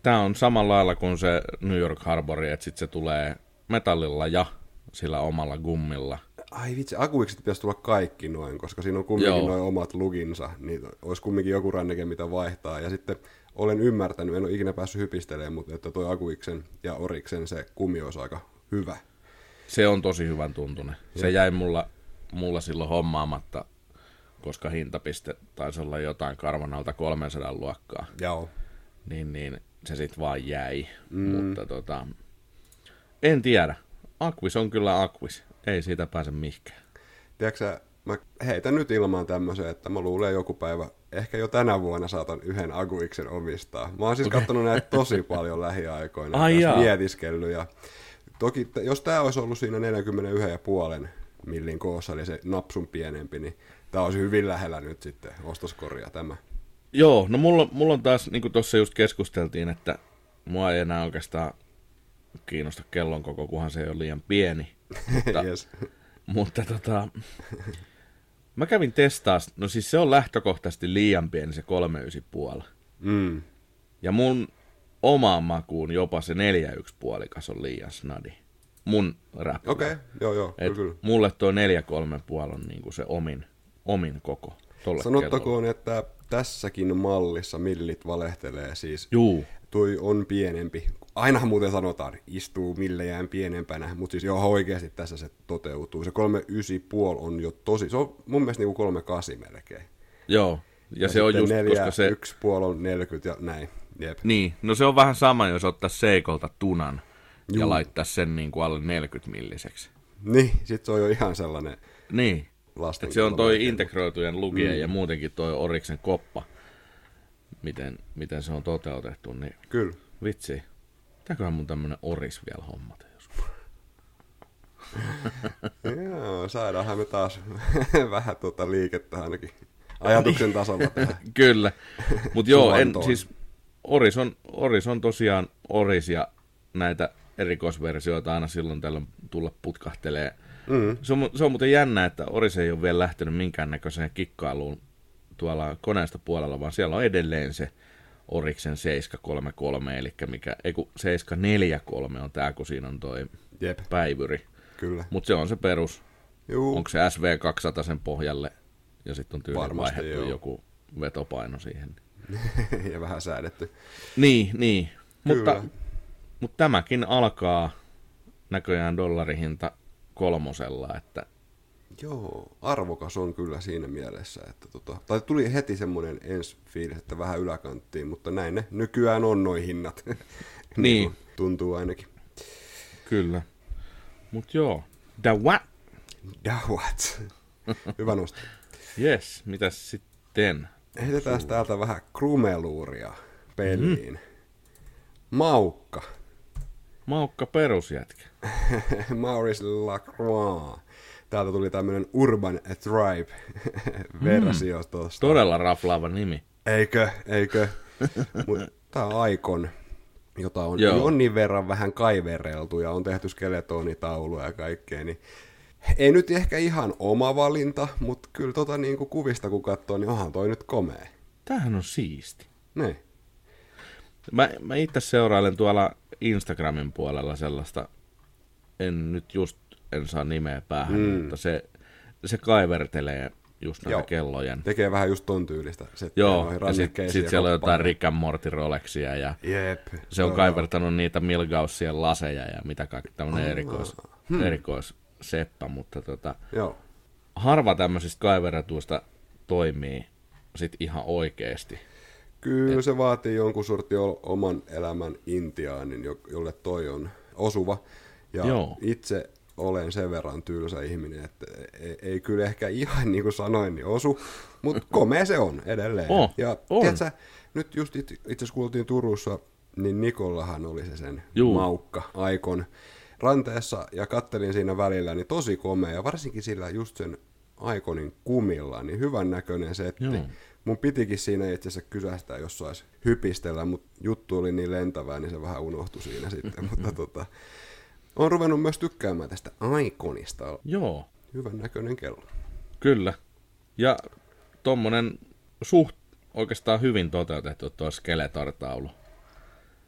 tämä on samalla lailla kuin se New York Harbori, että sitten se tulee metallilla ja sillä omalla gummilla. Ai vitsi, akuikset pitäisi tulla kaikki noin, koska siinä on kumminkin noin omat luginsa, niin olisi kumminkin joku ranneke, mitä vaihtaa. Ja sitten olen ymmärtänyt, en ole ikinä päässyt hypistelemään, mutta että toi akuiksen ja oriksen se kummi olisi aika hyvä. Se on tosi hyvän tuntunen. Se jäi mulla, mulla silloin hommaamatta, koska hintapiste taisi olla jotain karvanalta 300 luokkaa. Joo. Niin, niin se sitten vaan jäi. Mm. Mutta tota, en tiedä. Aquis on kyllä Aquis. Ei siitä pääse mihinkään. Tiedätkö mä heitän nyt ilmaan tämmöisen, että mä luulen joku päivä, ehkä jo tänä vuonna saatan yhden Aguiksen omistaa. Mä oon siis okay. katsonut näitä tosi paljon lähiaikoina, Ai jaa. mietiskellyt. Ja toki, jos tää olisi ollut siinä 41,5 millin koossa, eli se napsun pienempi, niin tää olisi hyvin lähellä nyt sitten ostoskoria tämä. Joo, no mulla, mulla on taas, niin kuin tuossa just keskusteltiin, että mua ei enää oikeastaan kiinnosta kellon koko, kunhan se ei ole liian pieni. Mutta, yes. mutta tota, mä kävin testaas, no siis se on lähtökohtaisesti liian pieni se 3,9,5. mm. Ja mun omaan makuun jopa se 4,1 puolikas on liian snadi. Mun räppylä. Okei, okay. joo joo, Et kyllä. mulle toi 4,3 on niinku se omin, omin koko. Sanottakoon, että tässäkin mallissa millit valehtelee siis. Juu, Toi on pienempi. Aina muuten sanotaan, istuu millejään pienempänä, mutta siis joo, oikeasti tässä se toteutuu. Se 3,9,5 on jo tosi, se on mun mielestä niinku 3,8 melkein. joo. Ja, ja se on just, neljä, koska se... Yksi puoli on 40 ja näin. Jep. Niin, no se on vähän sama, jos ottaisi Seikolta tunan Juu. ja laittaisi sen niin kuin alle 40 milliseksi. Niin, sit se on jo ihan sellainen Niin, lasten. että se on toi integroitujen lukien mm. ja muutenkin toi Oriksen koppa, miten, miten se on toteutettu, niin Kyllä. vitsi. Pitääköhän mun tämmönen Oris vielä hommata joskus? Joo, saadaanhan me taas vähän tuota liikettä ainakin ajatuksen tasolla tähän. Kyllä, mutta joo, en, siis Oris on, Oris on tosiaan Oris ja näitä erikoisversioita aina silloin tällöin tulla putkahtelee. Mm. Se, on, se on muuten jännä, että Oris ei ole vielä lähtenyt minkäännäköiseen kikkailuun tuolla koneesta puolella, vaan siellä on edelleen se Oriksen 733, eli mikä, ei kun 743 on tää, kun siinä on toi Jep, päivyri. kyllä. Mutta se on se perus. Juu, Onko se SV200 sen pohjalle ja sitten on tyyliin vaihdettu joo. joku vetopaino siihen. ja vähän säädetty. Niin, niin. Mutta, Kyllä. mutta tämäkin alkaa näköjään dollarihinta kolmosella, että Joo, arvokas on kyllä siinä mielessä, että tota, tai tuli heti semmoinen ensi fiilis, että vähän yläkanttiin, mutta näin ne nykyään on noin hinnat. Niin. kuin tuntuu ainakin. kyllä. Mutta joo, the what? Dawat. Hyvä nosto. Yes, mitäs sitten? Heitetään täältä vähän krumeluuria peliin. Maukka. Maukka perusjätkä. Maurice Lacroix. Täältä tuli tämmönen Urban Tribe-versio mm. tuosta. Todella raflaava nimi. Eikö, eikö? Tää on Aikon, jota on Joo. jonnin verran vähän kaivereltu ja on tehty skeletonitauluja ja kaikkea, niin ei nyt ehkä ihan oma valinta, mutta kyllä tota niin kuin kuvista kun katsoo, niin onhan toi nyt komea. Tämähän on siisti. Niin. Mä, mä itse seurailen tuolla Instagramin puolella sellaista, en nyt just, en saa nimeä päähän, mm. mutta se, se kaivertelee just näitä Joo. kellojen. Tekee vähän just ton tyylistä. settiä Joo, ja sitten sit siellä on jotain Rick and Morty Rolexia ja Jep. se on Joo, kaivertanut niitä Milgaussien laseja ja mitä kaikki tämmönen erikois, hmm. erikoisseppä, mutta tota, Joo. harva tämmöisistä kaiveratuista toimii sit ihan oikeesti. Kyllä Et... se vaatii jonkun sortin oman elämän intiaanin, jolle toi on osuva. Ja Joo. itse olen sen verran tylsä ihminen, että ei, ei kyllä ehkä ihan niin kuin sanoin, niin osu, mutta komea se on edelleen. Oh, ja on. Tiedätkö, nyt just itse asiassa kuultiin Turussa, niin Nikollahan oli se sen Juu. maukka aikon ranteessa ja kattelin siinä välillä, niin tosi komea ja varsinkin sillä just sen aikonin kumilla, niin hyvän näköinen setti. Joo. Mun pitikin siinä itse asiassa kysästää, jos saisi hypistellä, mutta juttu oli niin lentävää, niin se vähän unohtui siinä sitten. mutta tota, on ruvennut myös tykkäämään tästä Iconista. Joo. Hyvän näköinen kello. Kyllä. Ja tommonen suht oikeastaan hyvin toteutettu tuo Skeletor-taulu.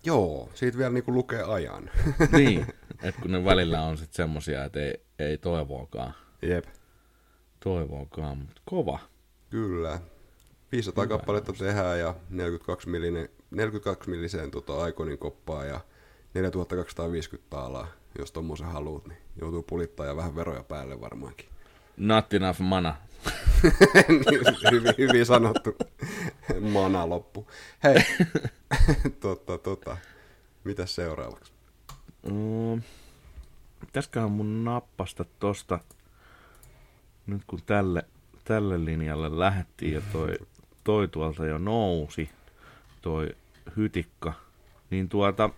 Joo, siitä vielä niinku lukee ajan. niin, että kun ne välillä on sitten semmosia, että ei, ei toivoakaan. Jep. Toivoakaan, mutta kova. Kyllä. 500 Hyvä kappaletta tehdään ja 42 millinen, 42 milliseen tota Iconin koppaa ja 4250 taalaa jos tommosen haluut, niin joutuu pulittaa ja vähän veroja päälle varmaankin. Not enough mana. hyvin, hyvin sanottu. Mana loppu. Hei, totta, tota. Mitäs seuraavaksi? Mm, pitäisiköhän mun nappasta tosta, nyt kun tälle, tälle linjalle lähettiin ja toi, toi tuolta jo nousi, toi hytikka, niin tuota,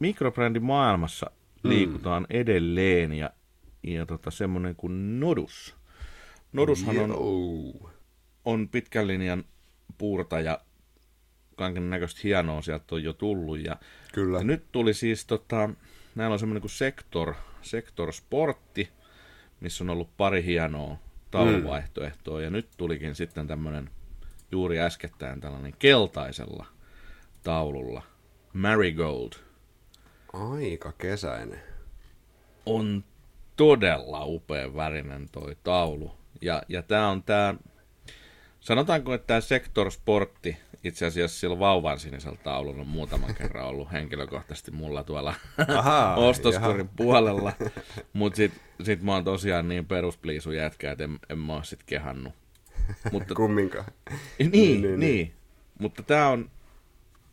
mikrobrändin maailmassa mm. liikutaan mm. edelleen ja, ja tota, semmoinen kuin Nodus. Nodushan on, on pitkän linjan puurtaja, kaiken näköistä hienoa sieltä on jo tullut. Ja, Kyllä. ja nyt tuli siis, tota, näillä on semmoinen kuin Sektor, Sektor Sportti, missä on ollut pari hienoa tauluvaihtoehtoa. Mm. Ja nyt tulikin sitten tämmöinen juuri äskettäin tällainen keltaisella taululla. Marigold Aika kesäinen. On todella upea värinen toi taulu. Ja, ja tämä on tämä, sanotaanko, että tämä Sektor Sportti, itse asiassa sillä vauvan sinisellä taululla on muutaman kerran ollut henkilökohtaisesti mulla tuolla Aha, ostoskurin jaha. puolella. Mutta sitten sit mä oon tosiaan niin peruspliisu jätkä, että en, en mä oon sit kehannut. Mutta, Kumminkaan. Niin, niin, niin, niin. Mutta tämä on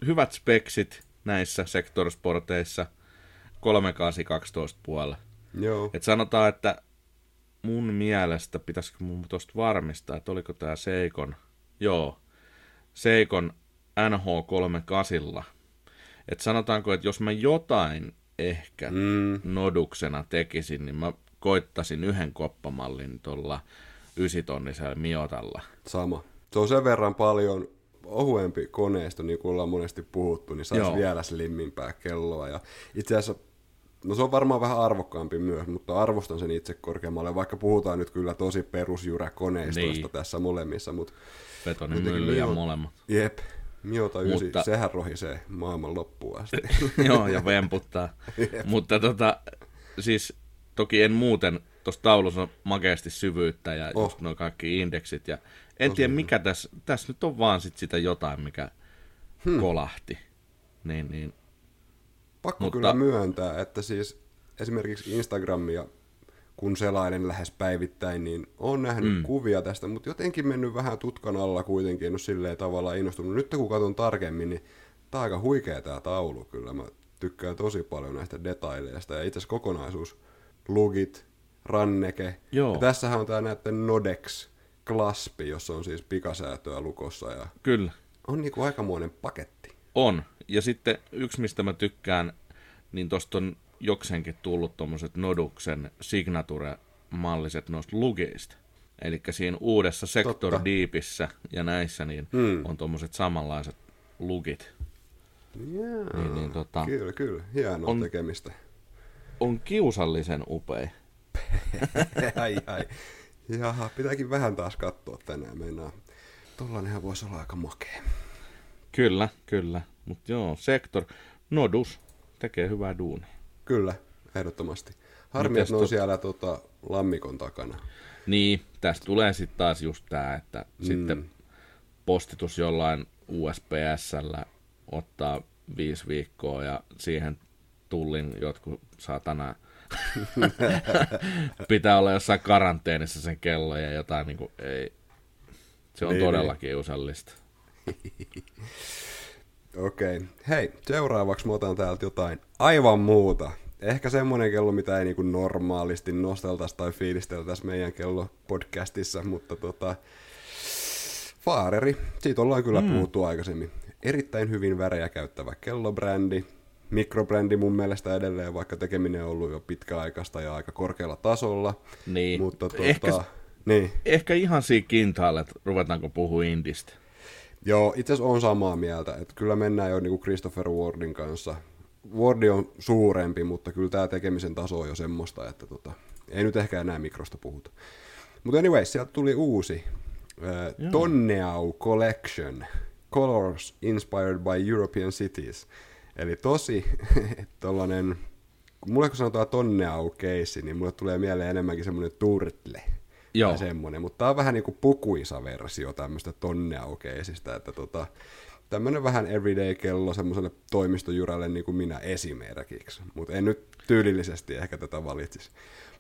hyvät speksit, näissä sektorsporteissa 3812 puolella. Joo. Et sanotaan, että mun mielestä pitäisikö mun tuosta varmistaa, että oliko tämä Seikon, joo, Seikon NH38. Että sanotaanko, että jos mä jotain ehkä mm. noduksena tekisin, niin mä koittasin yhden koppamallin tuolla ysitonnisella Miotalla. Sama. Se on sen verran paljon ohuempi koneisto, niin kuin ollaan monesti puhuttu, niin saisi Joo. vielä slimmimpää kelloa. Ja itse asiassa, no se on varmaan vähän arvokkaampi myös, mutta arvostan sen itse korkeammalle, vaikka puhutaan nyt kyllä tosi perusjyrä koneistosta niin. tässä molemmissa. Mutta Betonin mylly ja molemmat. Jep, Miota 9, mutta... sehän rohisee maailman loppuun asti. Joo, ja vemputtaa. mutta tota, siis toki en muuten, tuossa taulussa on makeasti syvyyttä ja oh. just nuo kaikki indeksit ja en tiedä mikä tässä, tässä nyt on vaan sit sitä jotain, mikä hmm. kolahti. Niin, niin. Pakko Mutta... kyllä myöntää, että siis esimerkiksi Instagramia, kun selainen lähes päivittäin, niin on nähnyt mm. kuvia tästä, mutta jotenkin mennyt vähän tutkan alla kuitenkin, en ole silleen tavallaan innostunut. Nyt kun katson tarkemmin, niin tämä on aika huikea tämä taulu kyllä. Mä tykkään tosi paljon näistä detaileista ja itse asiassa kokonaisuus, lugit, ranneke. Joo. Ja tässähän on tämä näiden Nodex klaspi, jossa on siis pikasäätöä lukossa. Ja Kyllä. On niinku aikamoinen paketti. On. Ja sitten yksi, mistä mä tykkään, niin tosta on jokseenkin tullut tuommoiset Noduksen signature-malliset noista lugeista. Eli siinä uudessa Sector Totta. Deepissä ja näissä niin hmm. on tuommoiset samanlaiset lugit. Jaa, niin, niin, tota, kyllä, kyllä. Hienoa on, tekemistä. On kiusallisen upea. ai, ai. Jaha, pitääkin vähän taas katsoa tänään. Meinaa, tollanenhan voisi olla aika makea. Kyllä, kyllä. Mutta joo, sektor, Nodus tekee hyvää duunia. Kyllä, ehdottomasti. Harmi, että ne on tot... siellä tota, lammikon takana. Niin, tästä tulee sitten taas just tämä, että mm. sitten postitus jollain USPSllä ottaa viisi viikkoa ja siihen tullin jotkut satana pitää olla jossain karanteenissa sen kello ja jotain niin kuin, ei. Se on niin, todellakin niin. usallista. Okei. Okay. Hei, seuraavaksi mä otan täältä jotain aivan muuta. Ehkä semmoinen kello, mitä ei niinku normaalisti nosteltaisi tai fiilisteltäisi meidän kello podcastissa, mutta tota, Faareri, siitä ollaan kyllä mm. puhuttu aikaisemmin. Erittäin hyvin värejä käyttävä kellobrändi, mikrobrändi mun mielestä edelleen, vaikka tekeminen on ollut jo pitkäaikaista ja aika korkealla tasolla. Niin. Mutta tuota, ehkä, niin. ehkä ihan siinä kintaalle, että ruvetaanko puhua indistä. Joo, itse asiassa on samaa mieltä, että kyllä mennään jo niinku Christopher Wardin kanssa. Wardi on suurempi, mutta kyllä tämä tekemisen taso on jo semmoista, että tota, ei nyt ehkä enää mikrosta puhuta. Mutta anyway, sieltä tuli uusi äh, Tonneau Collection, Colors Inspired by European Cities. Eli tosi tollanen, kun mulle kun sanotaan Tonneau keissi, niin mulle tulee mieleen enemmänkin semmoinen turtle. Joo. Tai semmoinen, mutta tää on vähän niinku pukuisa versio tämmöistä tonneaukeisista, että tota, tämmöinen vähän everyday-kello semmoiselle toimistojuralle niin kuin minä esimerkiksi, mutta en nyt tyylillisesti ehkä tätä valitsisi.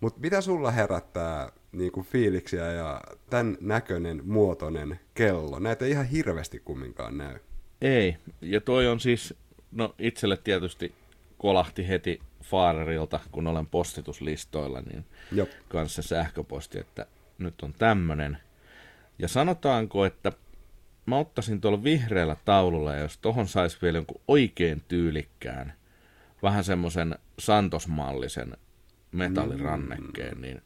Mutta mitä sulla herättää niin kuin fiiliksiä ja tämän näköinen muotoinen kello? Näitä ei ihan hirveästi kumminkaan näy. Ei, ja toi on siis, no itselle tietysti kolahti heti Faarerilta, kun olen postituslistoilla, niin Jop. kanssa sähköposti, että nyt on tämmönen. Ja sanotaanko, että mä ottaisin tuolla vihreällä taululla, ja jos tohon saisi vielä jonkun oikein tyylikkään, vähän semmoisen santosmallisen metallirannekkeen, niin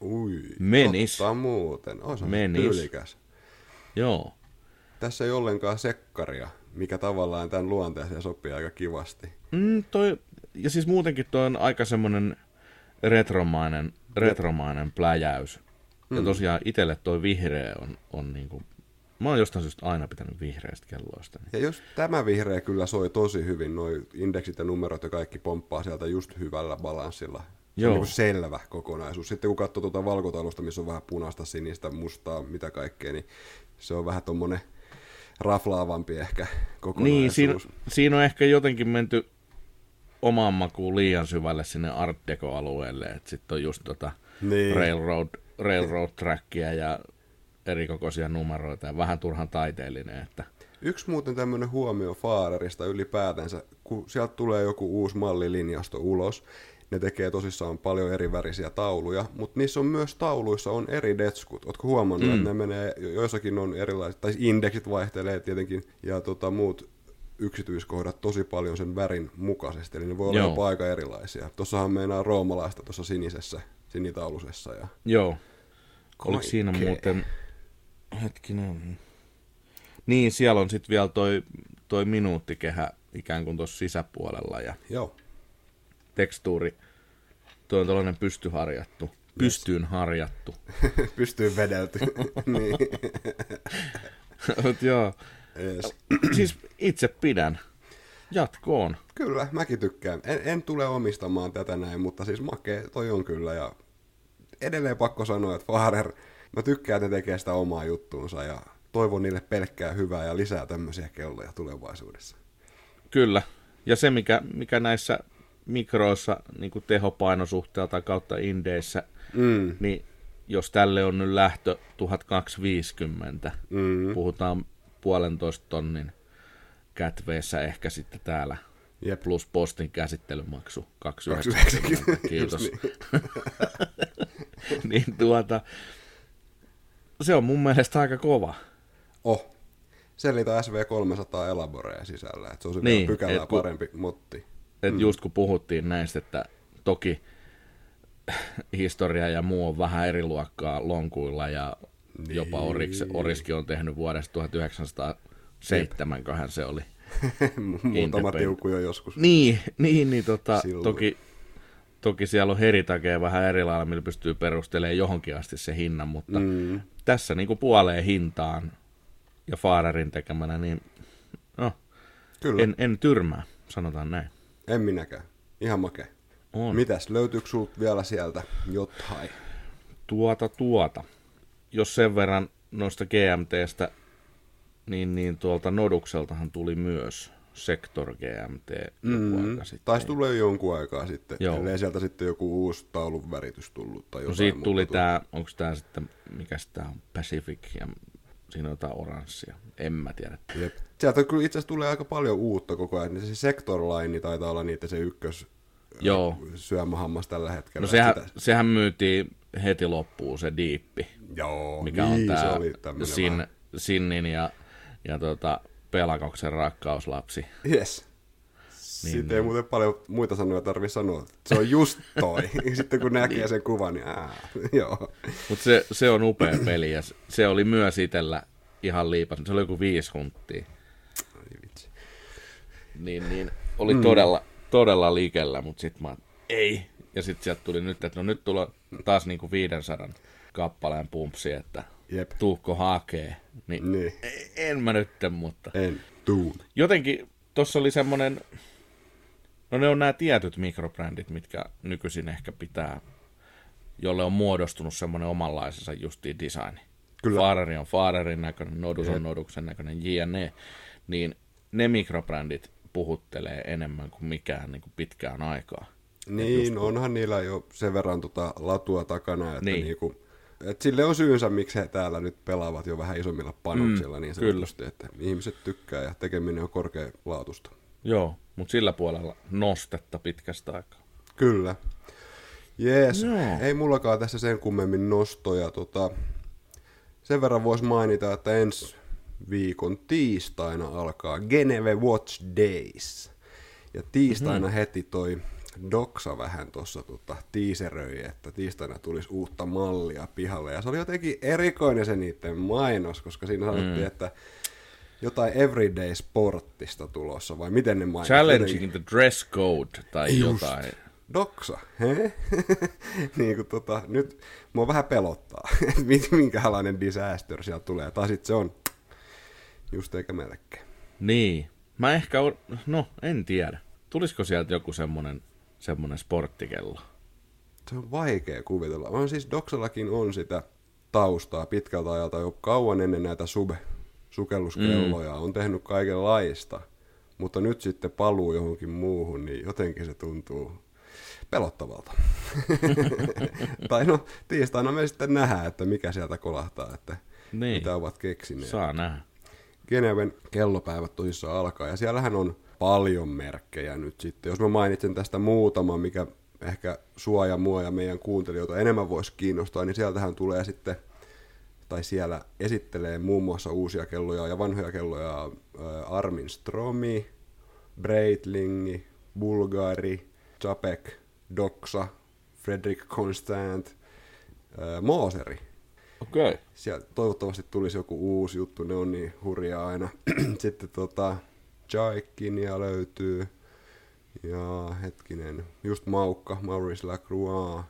Ui, Menis. totta muuten. On se Menis. tyylikäs. joo, Tässä ei ollenkaan sekkaria, mikä tavallaan tämän luonteeseen sopii aika kivasti. Mm, toi, ja siis muutenkin toi on aika semmoinen retromainen, retromainen pläjäys. Mm. Ja tosiaan itselle toi vihreä on, on niinku, mä oon jostain syystä aina pitänyt vihreästä kelloista. Niin. Ja jos tämä vihreä kyllä soi tosi hyvin, noi indeksit ja numerot ja kaikki pomppaa sieltä just hyvällä balanssilla. Se Joo. on niin selvä kokonaisuus. Sitten kun katsoo tuota valkotaulusta, missä on vähän punaista, sinistä, mustaa, mitä kaikkea, niin se on vähän tommonen raflaavampi ehkä kokonaisuus. Niin, siinä, siinä on ehkä jotenkin menty omaan makuun liian syvälle sinne Art Deco-alueelle, että sitten on just tota Niin. railroad, railroad trackia ja erikokoisia numeroita ja vähän turhan taiteellinen, että Yksi muuten tämmöinen huomio Faarerista ylipäätänsä, kun sieltä tulee joku uusi mallilinjasto ulos, ne tekee tosissaan paljon eri värisiä tauluja, mutta niissä on myös tauluissa on eri detskut. Ootko huomannut, mm. että ne menee, jo- joissakin on erilaiset, tai indeksit vaihtelee tietenkin, ja tota, muut yksityiskohdat tosi paljon sen värin mukaisesti, eli ne voi olla Joo. jopa aika erilaisia. Tuossahan meinaa roomalaista tuossa sinisessä, sinitaulusessa. Ja... Joo. Oliko siinä Kaikkea. muuten, hetkinen, niin siellä on sitten vielä toi, toi minuuttikehä ikään kuin tuossa sisäpuolella ja Joo, tekstuuri, tuo on tällainen pystyharjattu, pystyyn harjattu. pystyy vedelty. niin. Mut joo, Yes. siis itse pidän. Jatkoon. Kyllä, mäkin tykkään. En, en tule omistamaan tätä näin, mutta siis makee toi on kyllä. Ja edelleen pakko sanoa, että Fahrer, mä tykkään, että ne tekee sitä omaa juttuunsa ja toivon niille pelkkää hyvää ja lisää tämmöisiä kelloja tulevaisuudessa. Kyllä. Ja se, mikä, mikä näissä mikroissa niin kuin tehopainosuhteelta kautta indeissä, Mm. niin jos tälle on nyt lähtö 1250, Mm. puhutaan puolentoista tonnin kätveessä ehkä sitten täällä. Jep. Plus postin käsittelymaksu 290, 290. Kiitos. just niin tuota, se on mun mielestä aika kova. Oh. Selita SV300 Elaborea sisällä, että se on se Niin, niin, pykälää et kun- parempi motti. Et mm. just kun puhuttiin näistä, että toki historia ja muu on vähän eri luokkaa lonkuilla ja niin. jopa Oriks, Oriski on tehnyt vuodesta 1907, kohan se oli. Muutama tiukku jo joskus. Niin, niin, niin tota, Silloin. toki, toki siellä on heritakea vähän eri lailla, millä pystyy perustelemaan johonkin asti se hinnan, mutta mm. tässä niin kuin puoleen hintaan ja Faarerin tekemänä, niin no, Kyllä, en, en, en tyrmää, sanotaan näin. En minäkään. Ihan makea. On. Mitäs, löytyykö sulta vielä sieltä jotain? Tuota, tuota. Jos sen verran noista GMTstä, niin, niin tuolta Nodukseltahan tuli myös Sector GMT joku Mm, aika sitten. taisi tulla jo jonkun aikaa sitten, Joo. ellei sieltä sitten joku uusi taulun väritys tullut tai No siitä tuli tu- tää, onko tää sitten, mikä tää on, Pacific, ja siinä on jotain oranssia. En mä tiedä. Jep. Sieltä kyllä itse asiassa tulee aika paljon uutta koko ajan. Se Sector Line taitaa olla niitä se ykkös Joo. syömähammas tällä hetkellä. No sehän, Sitä- sehän myytiin heti loppuun se diippi, Joo, mikä niin, on se tää oli Sin, vähän- Sinnin ja, ja tota, Pelakoksen rakkauslapsi. Yes. Niin, Siitä ei muuten paljon muita sanoja tarvi sanoa. Se on just toi. Sitten kun näkee sen kuvan, niin ää, joo. Mutta se, se on upea peli ja se- se oli myös itellä ihan liipas. Se oli joku viisi hunttia. Niin, niin oli mm. todella, todella likellä, mutta sitten mä ei. Ja sitten sieltä tuli nyt, että no nyt tulee taas niinku 500 kappaleen pumpsi, että Jep. tuukko hakee. Niin, Niin. ei- en mä nyt, mutta En tuun. jotenkin tuossa oli semmoinen, no ne on nämä tietyt mikrobrändit, mitkä nykyisin ehkä pitää, jolle on muodostunut semmoinen omanlaisensa justiin designi. Kyllä. Fareri on Farerin näköinen, Nodus Jep. on Noduksen näköinen, jne. Niin ne mikrobrändit puhuttelee enemmän kuin mikään niin kuin pitkään aikaa. Niin, onhan niillä jo sen verran tota latua takana, että Niin. niin. niinku, et sille on syynsä, miksi he täällä nyt pelaavat jo vähän isommilla panoksilla, mm, niin kyllä. sanotusti, että ihmiset tykkää ja tekeminen on korkealaatusta. Joo, mutta sillä puolella nostetta pitkästä aikaa. Kyllä. Jees, Joo. ei mullakaan tässä sen kummemmin nostoja. Tota, sen verran voisi mainita, että ensi viikon tiistaina alkaa Geneve Watch Days. Ja tiistaina mm-hmm. heti toi Doksa vähän tuossa tota, tiiseröi, että tiistaina tulisi uutta mallia pihalle. Ja se oli jotenkin erikoinen se niiden mainos, koska siinä sanottiin, mm. että jotain everyday sportista tulossa, vai miten ne mainitsi? Challenging the dress code tai Just. jotain. Doksa, he? niin kuin tota, nyt mua vähän pelottaa, että minkälainen disaster sieltä tulee. Tai sit se on just eikä melkein. Niin. Mä ehkä, on, no en tiedä. Tulisiko sieltä joku semmonen, semmonen sporttikello? Se on vaikea kuvitella. On siis Doksallakin on sitä taustaa pitkältä ajalta jo kauan ennen näitä sub sukelluskelloja. Mm. On tehnyt kaikenlaista. Mutta nyt sitten paluu johonkin muuhun, niin jotenkin se tuntuu pelottavalta. tai no, tiistaina me sitten nähdään, että mikä sieltä kolahtaa, että Niin. mitä ovat keksineet. Saa nähdä. Geneven kellopäivät tosissaan alkaa, ja siellähän on paljon merkkejä nyt sitten. Jos mä mainitsen tästä muutaman, mikä ehkä sua ja mua ja meidän kuuntelijoita enemmän voisi kiinnostaa, niin sieltähän tulee sitten, tai siellä esittelee muun muassa uusia kelloja ja vanhoja kelloja äh, Armin Stromi, Breitlingi, Bulgari, Japek, Doxa, Fredrik Constant, äh, Moseri Okei. Okay. sieltä toivottavasti tulisi joku uusi juttu, ne on niin hurjaa aina. Sitten tota, Jaikinia löytyy, ja hetkinen, just Maukka, Maurice Lacroix,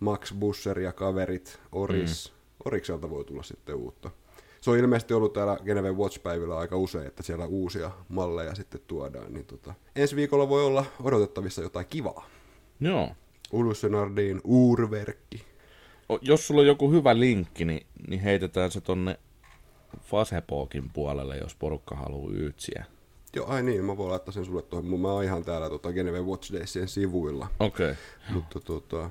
Max Busser ja kaverit, Oris. Mm. Orikselta voi tulla sitten uutta. Se on ilmeisesti ollut täällä Geneve Watch-päivillä aika usein, että siellä uusia malleja sitten tuodaan. Niin tota, ensi viikolla voi olla odotettavissa jotain kivaa. Joo. Ulussenardin uurverkki. Jos sulla on joku hyvä linkki, niin, niin heitetään se tonne Fasebokin puolelle, jos porukka haluaa yytsiä. Joo, ai niin, mä voin laittaa sen sulle tuohon. Mä oon ihan täällä tota, Geneve Watch Daysien sivuilla. Okei. Okay. Mutta tota,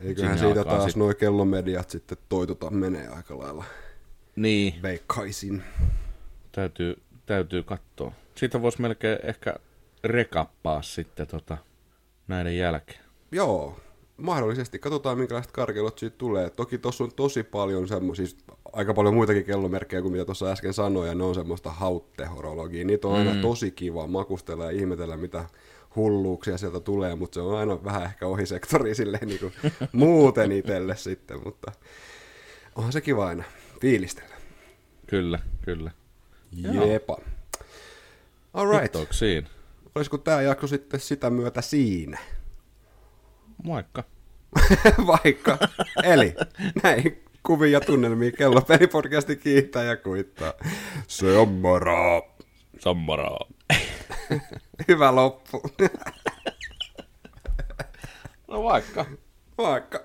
eiköhän Sinne siitä taas sit- noi kellomediat sitten toitota menee aika lailla. Niin, Veikkaisin. täytyy, täytyy katsoa. Siitä voisi melkein ehkä rekappaa sitten tota, näiden jälkeen. Joo, mahdollisesti. Katsotaan minkälaiset karkelot siitä tulee. Toki tuossa on tosi paljon semmoisia, siis aika paljon muitakin kellomerkkejä kuin mitä tuossa äsken sanoin, ja ne on semmoista hauttehorologia. Niitä on aina Mm. tosi kiva makustella ja ihmetellä, mitä hulluuksia sieltä tulee, mutta se on aina vähän ehkä ohi sektori silleen niin kuin muuten itselle sitten, mutta onhan se kiva aina fiilistellä. Kyllä, kyllä. Jepa. Alright. Kiitoksiin. Olisiko tämä jakso sitten sitä myötä siinä? Moikka. Vaikka. Eli näin kuvia ja tunnelmia kello pelipodcasti kiittää ja kuittaa. Se on moro. Sammaraa. Hyvä loppu. No vaikka. Vaikka.